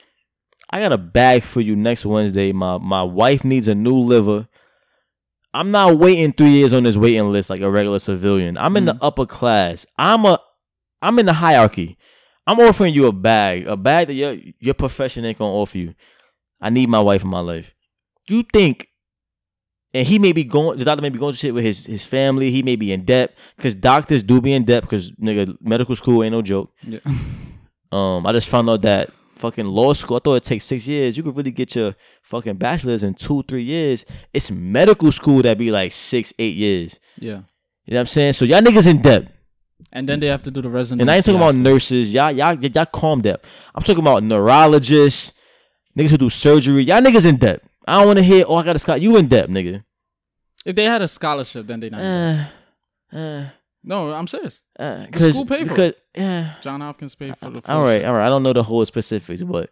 I got a bag for you next Wednesday. My my wife needs a new liver." I'm not waiting three years on this waiting list like a regular civilian. I'm in the upper class. I'm a I'm in the hierarchy. I'm offering you a bag, a bag that your your profession ain't gonna offer you. I need my wife in my life. You think, and he may be going. The doctor may be going to shit with his his family. He may be in debt because doctors do be in debt because nigga medical school ain't no joke. Yeah. Um, I just found out that fucking law school. I thought it takes six years. You could really get your fucking bachelor's in two three years. It's medical school that be like six eight years. yeah. You know what I'm saying? So y'all niggas in debt. And then they have to do the residency. And I ain't talking about nurses. Y'all, y'all, y'all calm down. I'm talking about neurologists, niggas who do surgery. Y'all niggas in debt. I don't want to hear, oh, I got a Scott. You in debt, nigga. If they had a scholarship, then they not. Uh, uh, no, I'm serious. uh, cause, school paid for because, yeah. John Hopkins paid for the. All right, all right. I don't know the whole specifics, but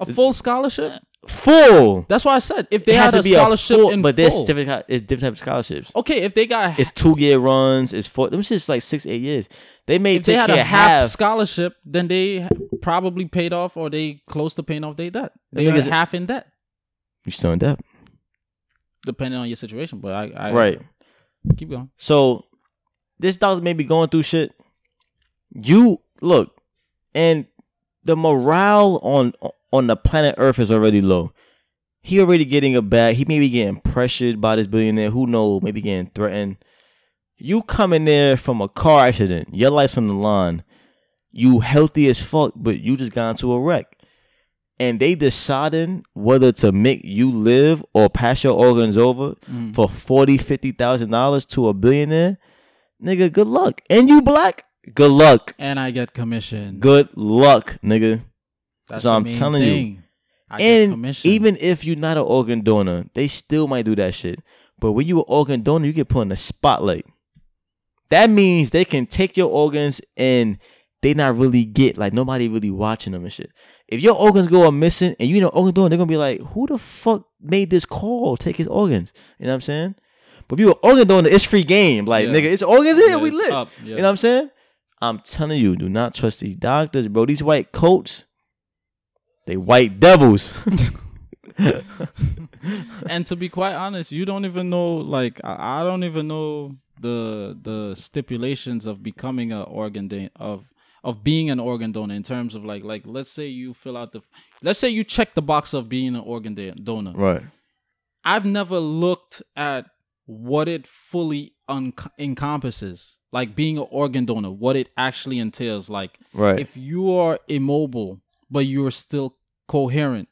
A full scholarship. full. That's why I said if they it has had to a be scholarship a full, but there's full. certificate. It's different type of scholarships. Okay, if they got It's two year runs. It's four. Them shit's like six, eight years. They may if they take had a half, half. scholarship, then they probably paid off or they close to paying off their debt. They are half in debt, You still in debt, depending on your situation. But I, I right? keep going. So this dog may be going through shit. You look, and the morale on on the planet Earth is already low. He already getting a bag. He may be getting pressured by this billionaire. Who knows? Maybe getting threatened. You coming there from a car accident. Your life's on the line. You healthy as fuck, but you just got into a wreck. And they deciding whether to make you live or pass your organs over Mm. for forty, fifty thousand dollars to a billionaire, nigga, good luck. And you black, good luck. And I get commission. Good luck, nigga. That's so I'm telling you. I and even if you're not an organ donor, they still might do that shit. But when you're an organ donor, you get put in the spotlight. That means they can take your organs and they not really get like nobody really watching them and shit. If your organs go missing and you know organ donor, they're gonna be like, who the fuck made this call? Take his organs. You know what I'm saying? But if you an organ donor, it's free game. Like Yeah. nigga, it's organs here. Yeah, we lit. up, yeah. You know what I'm saying? I'm telling you, do not trust these doctors, bro. These white coats, they white devils. and to be quite honest, you don't even know. Like I, I don't even know the the stipulations of becoming a organ of of being an organ donor in terms of like like let's say you fill out the let's say you check the box of being an organ donor. right. I've never looked at what it fully un- encompasses, like being an organ donor, what it actually entails. Like Right. if you are immobile but you're still coherent,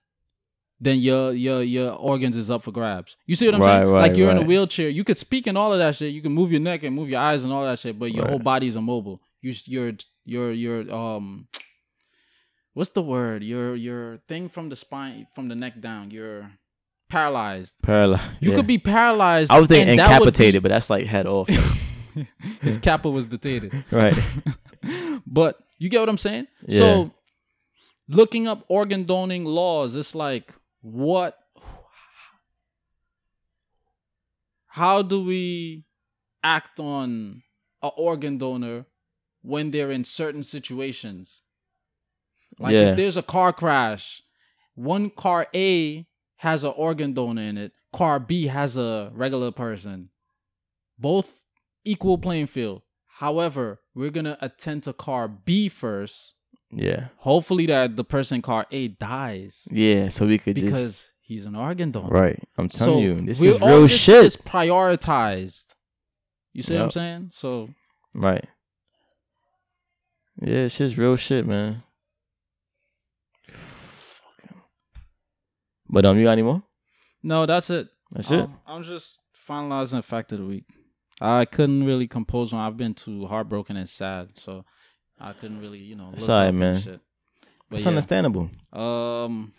then your your your organs is up for grabs. You see what I'm Right, saying? right, like you're in a wheelchair, you could speak and all of that shit. You can move your neck and move your eyes and all that shit, but your whole body is immobile. You you're you're you're um. What's the word? Your your thing from the spine, from the neck down. You're paralyzed. Paralyzed. You Yeah. could be paralyzed. I was thinking and that would incapacitated, but that's like head off. his kappa was detated. right. but you get what I'm saying? Yeah. So looking up organ donating laws, it's like what how do we act on a organ donor when they're in certain situations? Like Yeah. if there's a car crash, one car A has an organ donor in it, car B has a regular person. Both equal playing field. However, we're gonna attend to car B first. Yeah. Hopefully that the person in car A dies Yeah. So we could just because just he's an organ donor. right. I'm telling So you, this is real this shit. Is prioritized. You see what I'm saying? So Right. Yeah, it's just real shit, man. But um, you got any more? no, that's it. That's it. Um, I'm just finalizing the fact of the week. I couldn't really compose one. I've been too heartbroken and sad, so I couldn't really, you know, It's alright, man. Shit. But It's yeah. understandable. Um,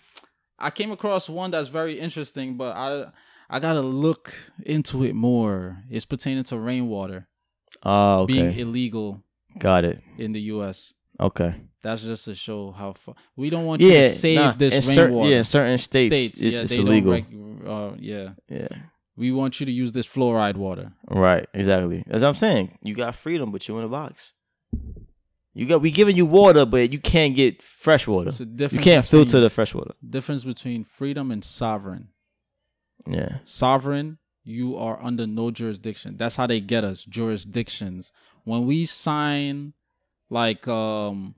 I came across one that's very interesting, but I I gotta look into it more. It's pertaining to rainwater Oh, okay. being illegal got it. in the U.S. Okay. That's just to show how far we don't want you to save nah, this rainwater. yeah, in certain states, it's, yeah, it's they illegal. Don't reg- uh, yeah, yeah. we want you to use this fluoride water. Right. Exactly. As I'm saying, you got freedom, but you're in a box. You got we giving you water, but you can't get fresh water. You can't between, filter the fresh water. difference between freedom and sovereign. Yeah. Sovereign, you are under no jurisdiction. That's how they get us jurisdictions. When we sign, like, um,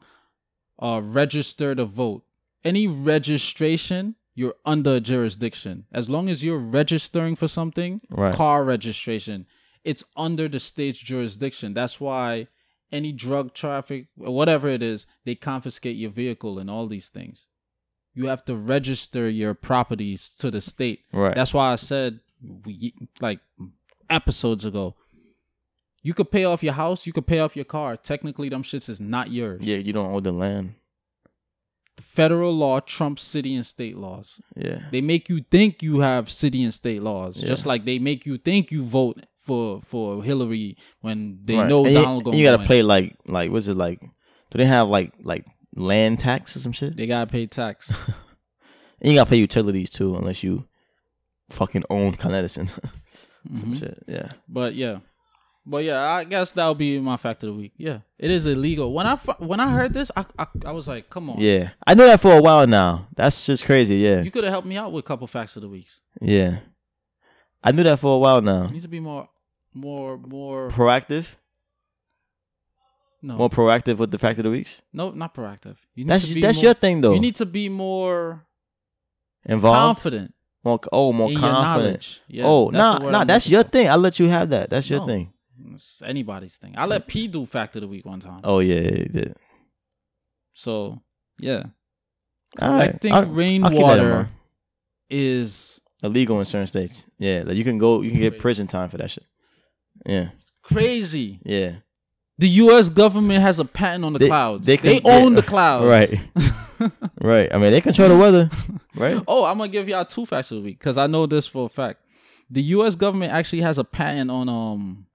uh, register to vote, any registration, you're under jurisdiction. As long as you're registering for something, Right. car registration, it's under the state's jurisdiction. That's why any drug traffic, whatever it is, they confiscate your vehicle and all these things. You have to register your properties to the state. Right. That's why I said we, like episodes ago. You could pay off your house, you could pay off your car. Technically, them shits is not yours. yeah, you don't own the land. The Federal law trumps city and state laws. Yeah. They make you think you have city and state laws, Yeah. just like they make you think you vote for for Hillary when they Right. know And you- Donald and you gotta go in. play like like what's it like? Do they have like like land tax or some shit? They gotta pay tax. And you gotta pay utilities too, unless you fucking own Con Edison. some Mhm. shit. Yeah. But yeah, but yeah, I guess that'll be my fact of the week. Yeah, it is illegal. When I when I heard this, I I, I was like, come on, Yeah. I know that for a while now. That's just crazy. Yeah. you could have helped me out with a couple facts of the weeks. Yeah. I knew that for a while now. It needs to be more more more Proactive? no More proactive with the fact of the weeks? no not proactive. You need That's to be that's more, your thing though. You need to be more Involved? confident more oh more confident. Yeah, oh, nah, nah, that's your thing. I let you have that. That's your No. thing. It's anybody's thing. I let P do fact of the week one time. Oh yeah, yeah, you did. So yeah, right. collecting I'll- I'll keep that in rainwater is illegal in certain states. Yeah, like you can go, you can get prison time for that shit. Yeah, crazy. yeah, The U.S. government has a patent on the They- clouds. they They, can- own yeah, the clouds. right, right. I mean, they control the weather, right? oh, I'm gonna give y'all two facts of the week because I know this for a fact. The U.S. government actually has a patent on um.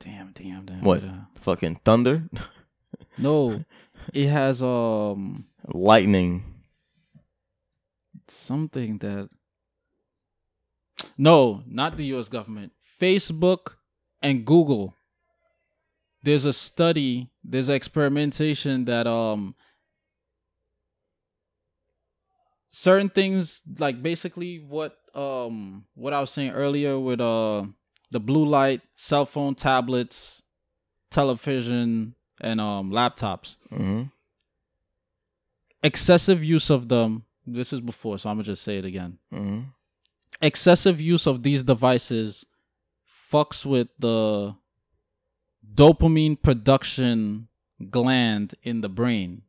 Damn, damn, damn. What? uh, Fucking thunder, No, it has um lightning. something that. No, not the U.S. government. Facebook and Google. There's a study. There's experimentation that um. Certain things like basically what um what I was saying earlier with uh the blue light, cell phone, tablets, television, and um laptops. Hmm excessive use of them this is before so i'm gonna just say it again. Hmm excessive use of these devices fucks with the dopamine production gland in the brain.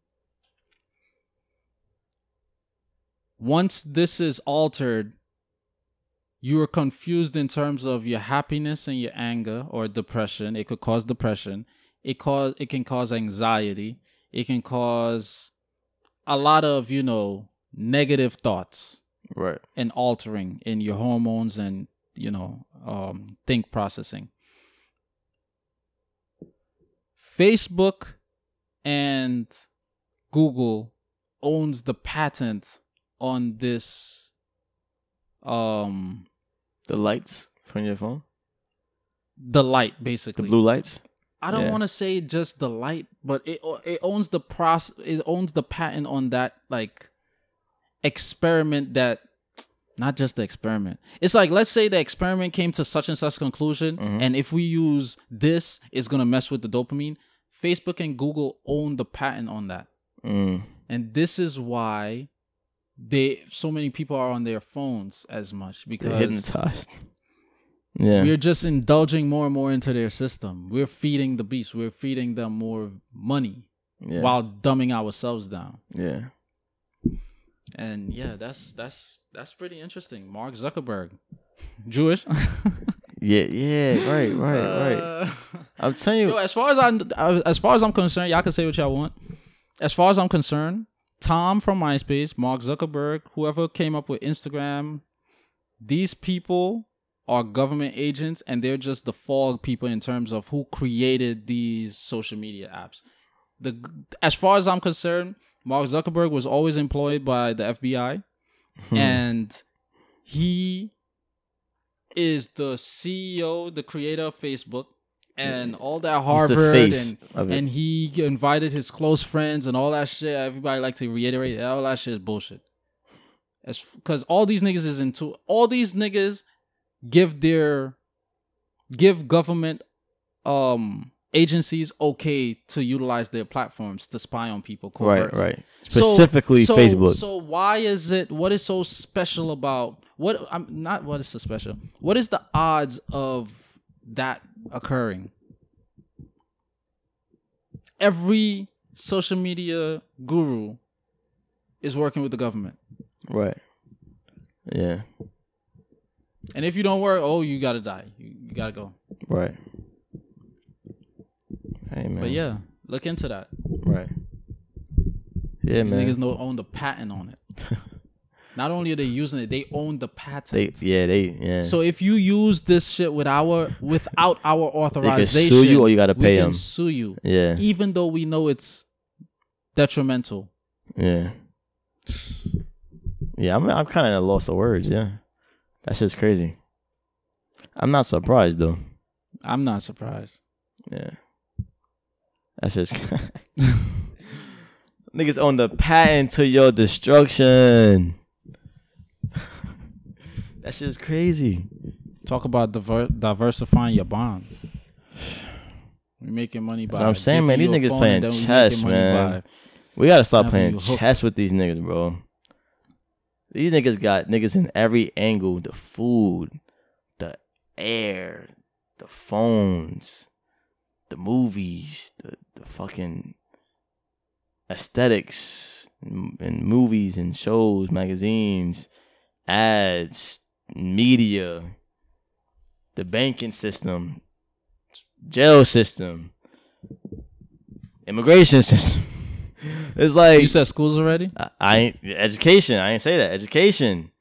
Once this is altered you are confused in terms of your happiness and your anger or depression. It could cause depression. It cause it can cause anxiety. It can cause a lot of you know negative thoughts Right. and altering in your hormones and you know um think processing. Facebook and google owns the patent on this um The lights from your phone, The light, basically. the blue lights. I don't Yeah. want to say just the light, but it it owns the process. It owns the patent on that like experiment that. Not just the experiment. It's like let's say the experiment came to such and such conclusion, Mhm. and if we use this, it's gonna mess with the dopamine. Facebook and Google own the patent on that, Mm. and this is why they so many people are on their phones as much because They're hypnotized. Yeah. we're just indulging more and more into their system. We're feeding the beast. We're feeding them more money yeah. while dumbing ourselves down. Yeah. And yeah, that's that's that's pretty interesting. Mark Zuckerberg, Jewish. Yeah. Yeah. Right. Right. right. Uh, I'm telling you. Yo, as far as I as far as I'm concerned, y'all can say what y'all want. As far as I'm concerned, Tom from MySpace, Mark Zuckerberg, whoever came up with Instagram, these people are government agents and they're just the fog people in terms of who created these social media apps. The as far as I'm concerned, Mark Zuckerberg was always employed by the FBI Hmm. and he is the CEO, the creator of Facebook, and all that Harvard and and he invited his close friends and all that shit. Everybody like to reiterate all that shit is bullshit. As because all these niggas is into all these niggas give their give government um agencies okay to utilize their platforms to spy on people. right. covertly. Right. So- Specifically, so- Facebook. So why is it? What is so special about what? I'm not. What is so special? What is the odds of that occurring? Every social media guru is working with the government, right. Yeah. and if you don't work, oh, you gotta die. You, you gotta go. Right. Hey man. But yeah, look into that. Right. Yeah, These man. niggas know own the patent on it. Not only are they using it, they own the patent. They. Yeah. They. Yeah. So if you use this shit with our without our authorization, they can sue you or you gotta we pay can them. sue you, Yeah. even though we know it's detrimental. Yeah. Yeah, I'm I'm kind of at a loss of words. Yeah, that's just crazy. I'm not surprised though. I'm not surprised. Yeah, that's just niggas own the patent to your destruction. That's just crazy. Talk about diver- diversifying your bonds. We're making money by. I'm saying, man. These niggas playing and we chess, man. We gotta stop playing chess with these niggas, bro. These niggas got niggas in every angle: the food, the air, the phones, the movies, the, the fucking aesthetics in movies and shows, magazines, ads, media, the banking system, jail system, immigration system. It's like You said schools already? I, I ain't education. I ain't say that. Education.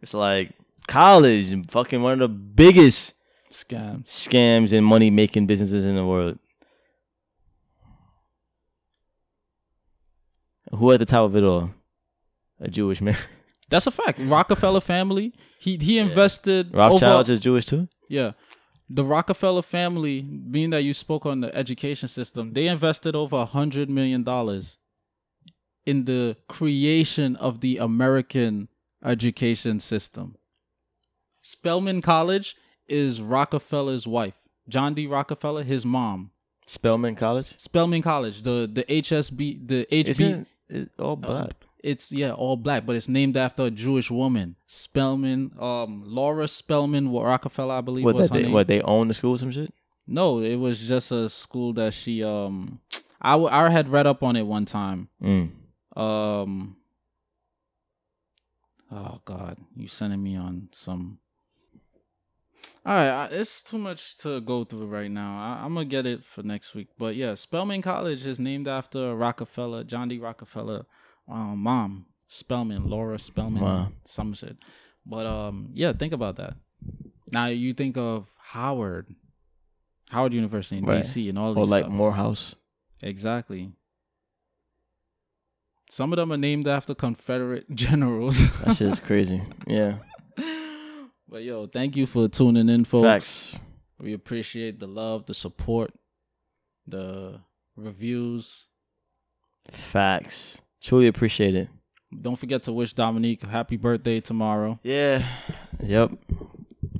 It's like college, and fucking one of the biggest Scams. scams and money making businesses in the world. Who at the top of it all? A Jewish man. That's a fact. Rockefeller family. He he invested Rothschilds over, is Jewish too. Yeah. The Rockefeller family, being that you spoke on the education system, they invested over a hundred million dollars in the creation of the American education system. Spelman College is Rockefeller's wife. John D. Rockefeller, his mom. Spelman College. Spelman College, the the HSB, the HB, Isn't it all black? Oh. It's yeah, all black, but it's named after a Jewish woman. Spelman, um, Laura Spelman Rockefeller, I believe what was they name. what they own the school or some shit? No, it was just a school that she um I, w- I had read up on it one time. Mm. Um Oh god, you sending me on some all right, I, it's too much to go through right now. I, I'm gonna get it for next week. But yeah, Spelman College is named after Rockefeller, John D. Rockefeller, um, mom Spelman, Laura Spelman, Wow. some shit. But um, yeah, think about that. Now you think of Howard, Howard University in Right. D.C. and all this. Or like stuff. Morehouse. Exactly. Some of them are named after Confederate generals. That shit's crazy. Yeah. But yo, thank you for tuning in, folks. Facts. We appreciate the love, the support, the reviews. Facts. Truly appreciate it. Don't forget to wish Dominique a happy birthday tomorrow. Yeah. Yep.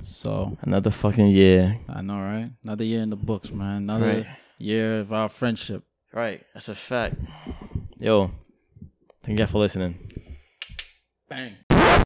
So Another fucking year. I know, right? Another year in the books, man. Another Right. year of our friendship. Right. That's a fact. Yo. Thank you for listening. Bang.